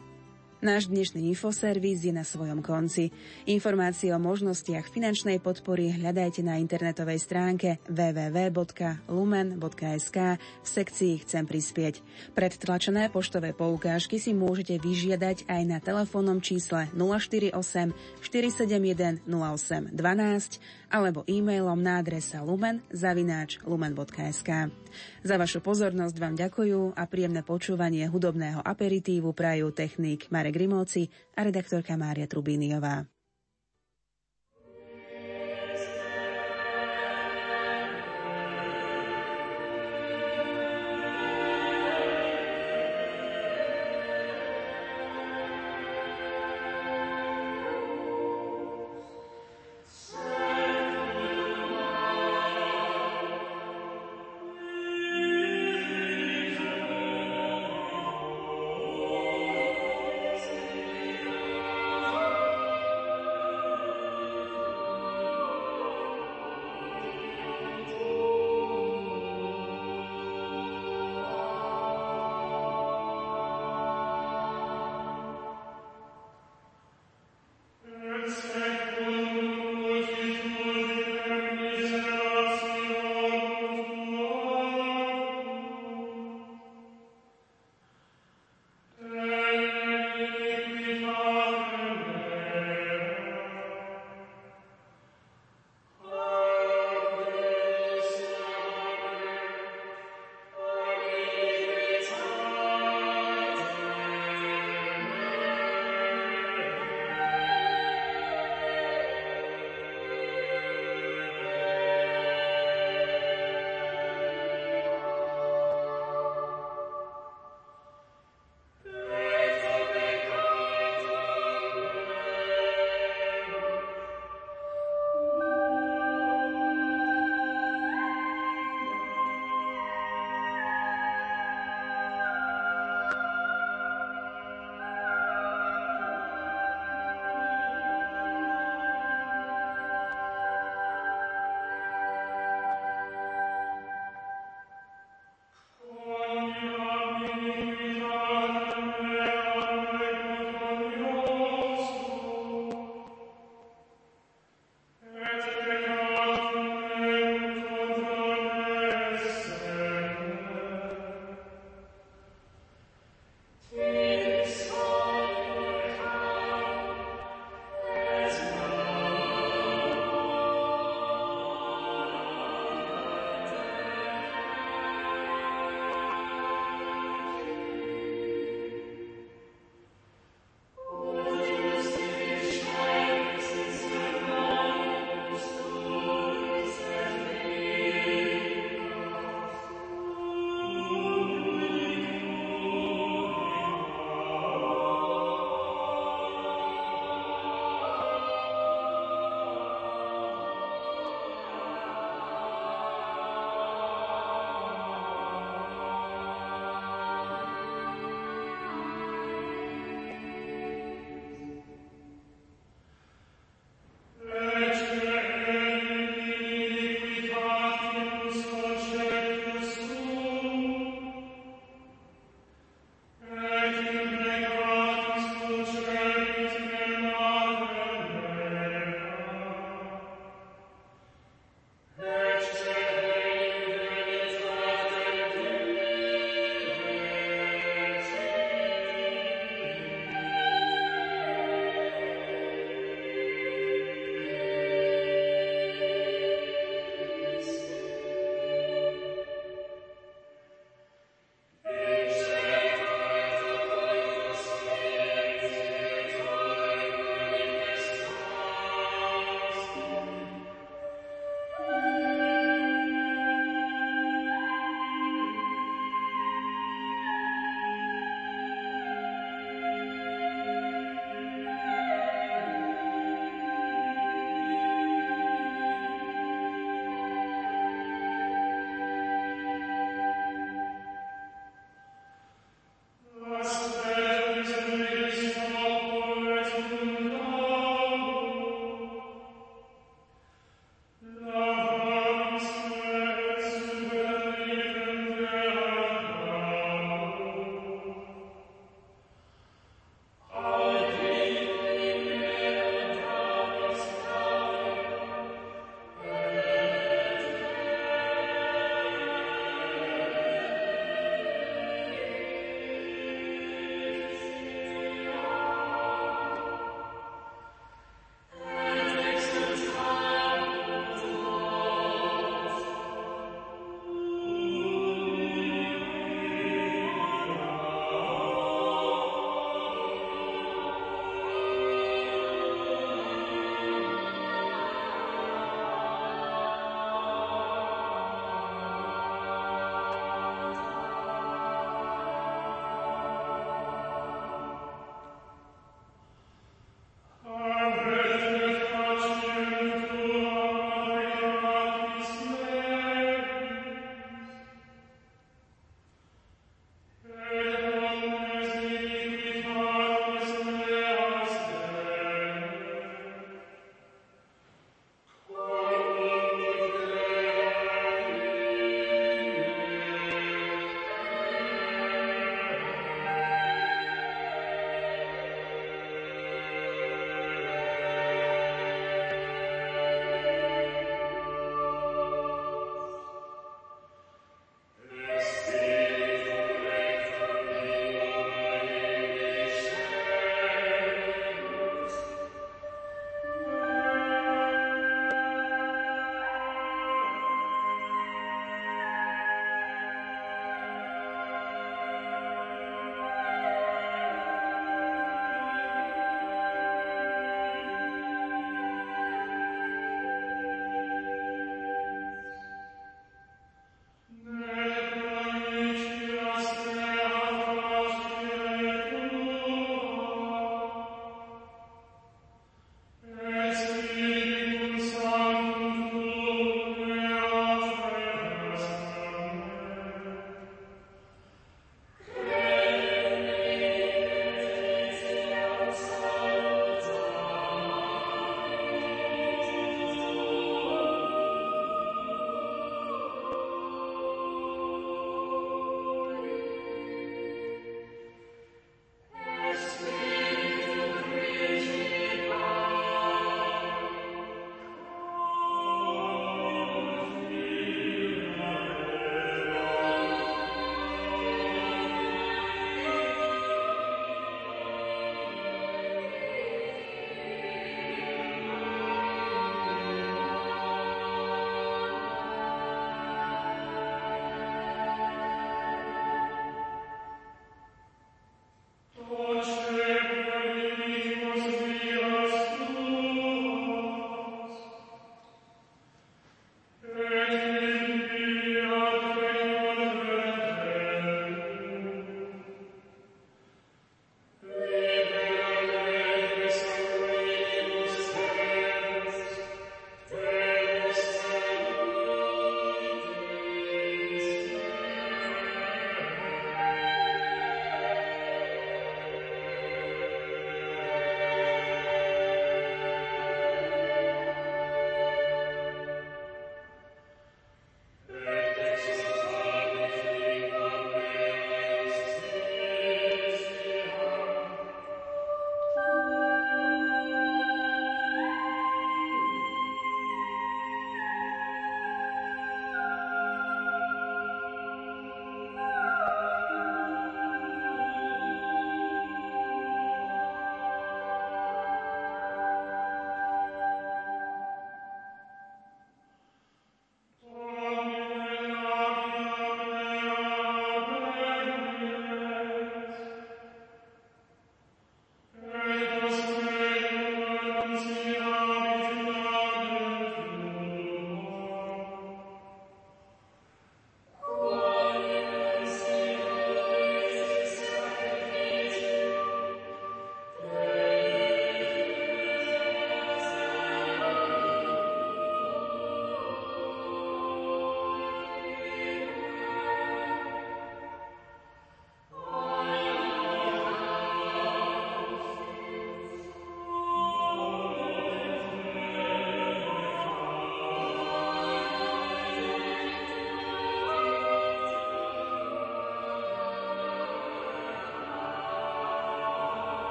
Náš dnešný infoservis je na svojom konci. Informácie o možnostiach finančnej podpory hľadajte na internetovej stránke www.lumen.sk v sekcii Chcem prispieť. Predtlačené poštové poukážky si môžete vyžiadať aj na telefónnom čísle 048 471 08 12 alebo e-mailom na adresa lumen lumen.sk. Za vašu pozornosť vám ďakujú a príjemné počúvanie hudobného aperitívu prajú technik Marek Grimovci a redaktorka Mária Trubíniová.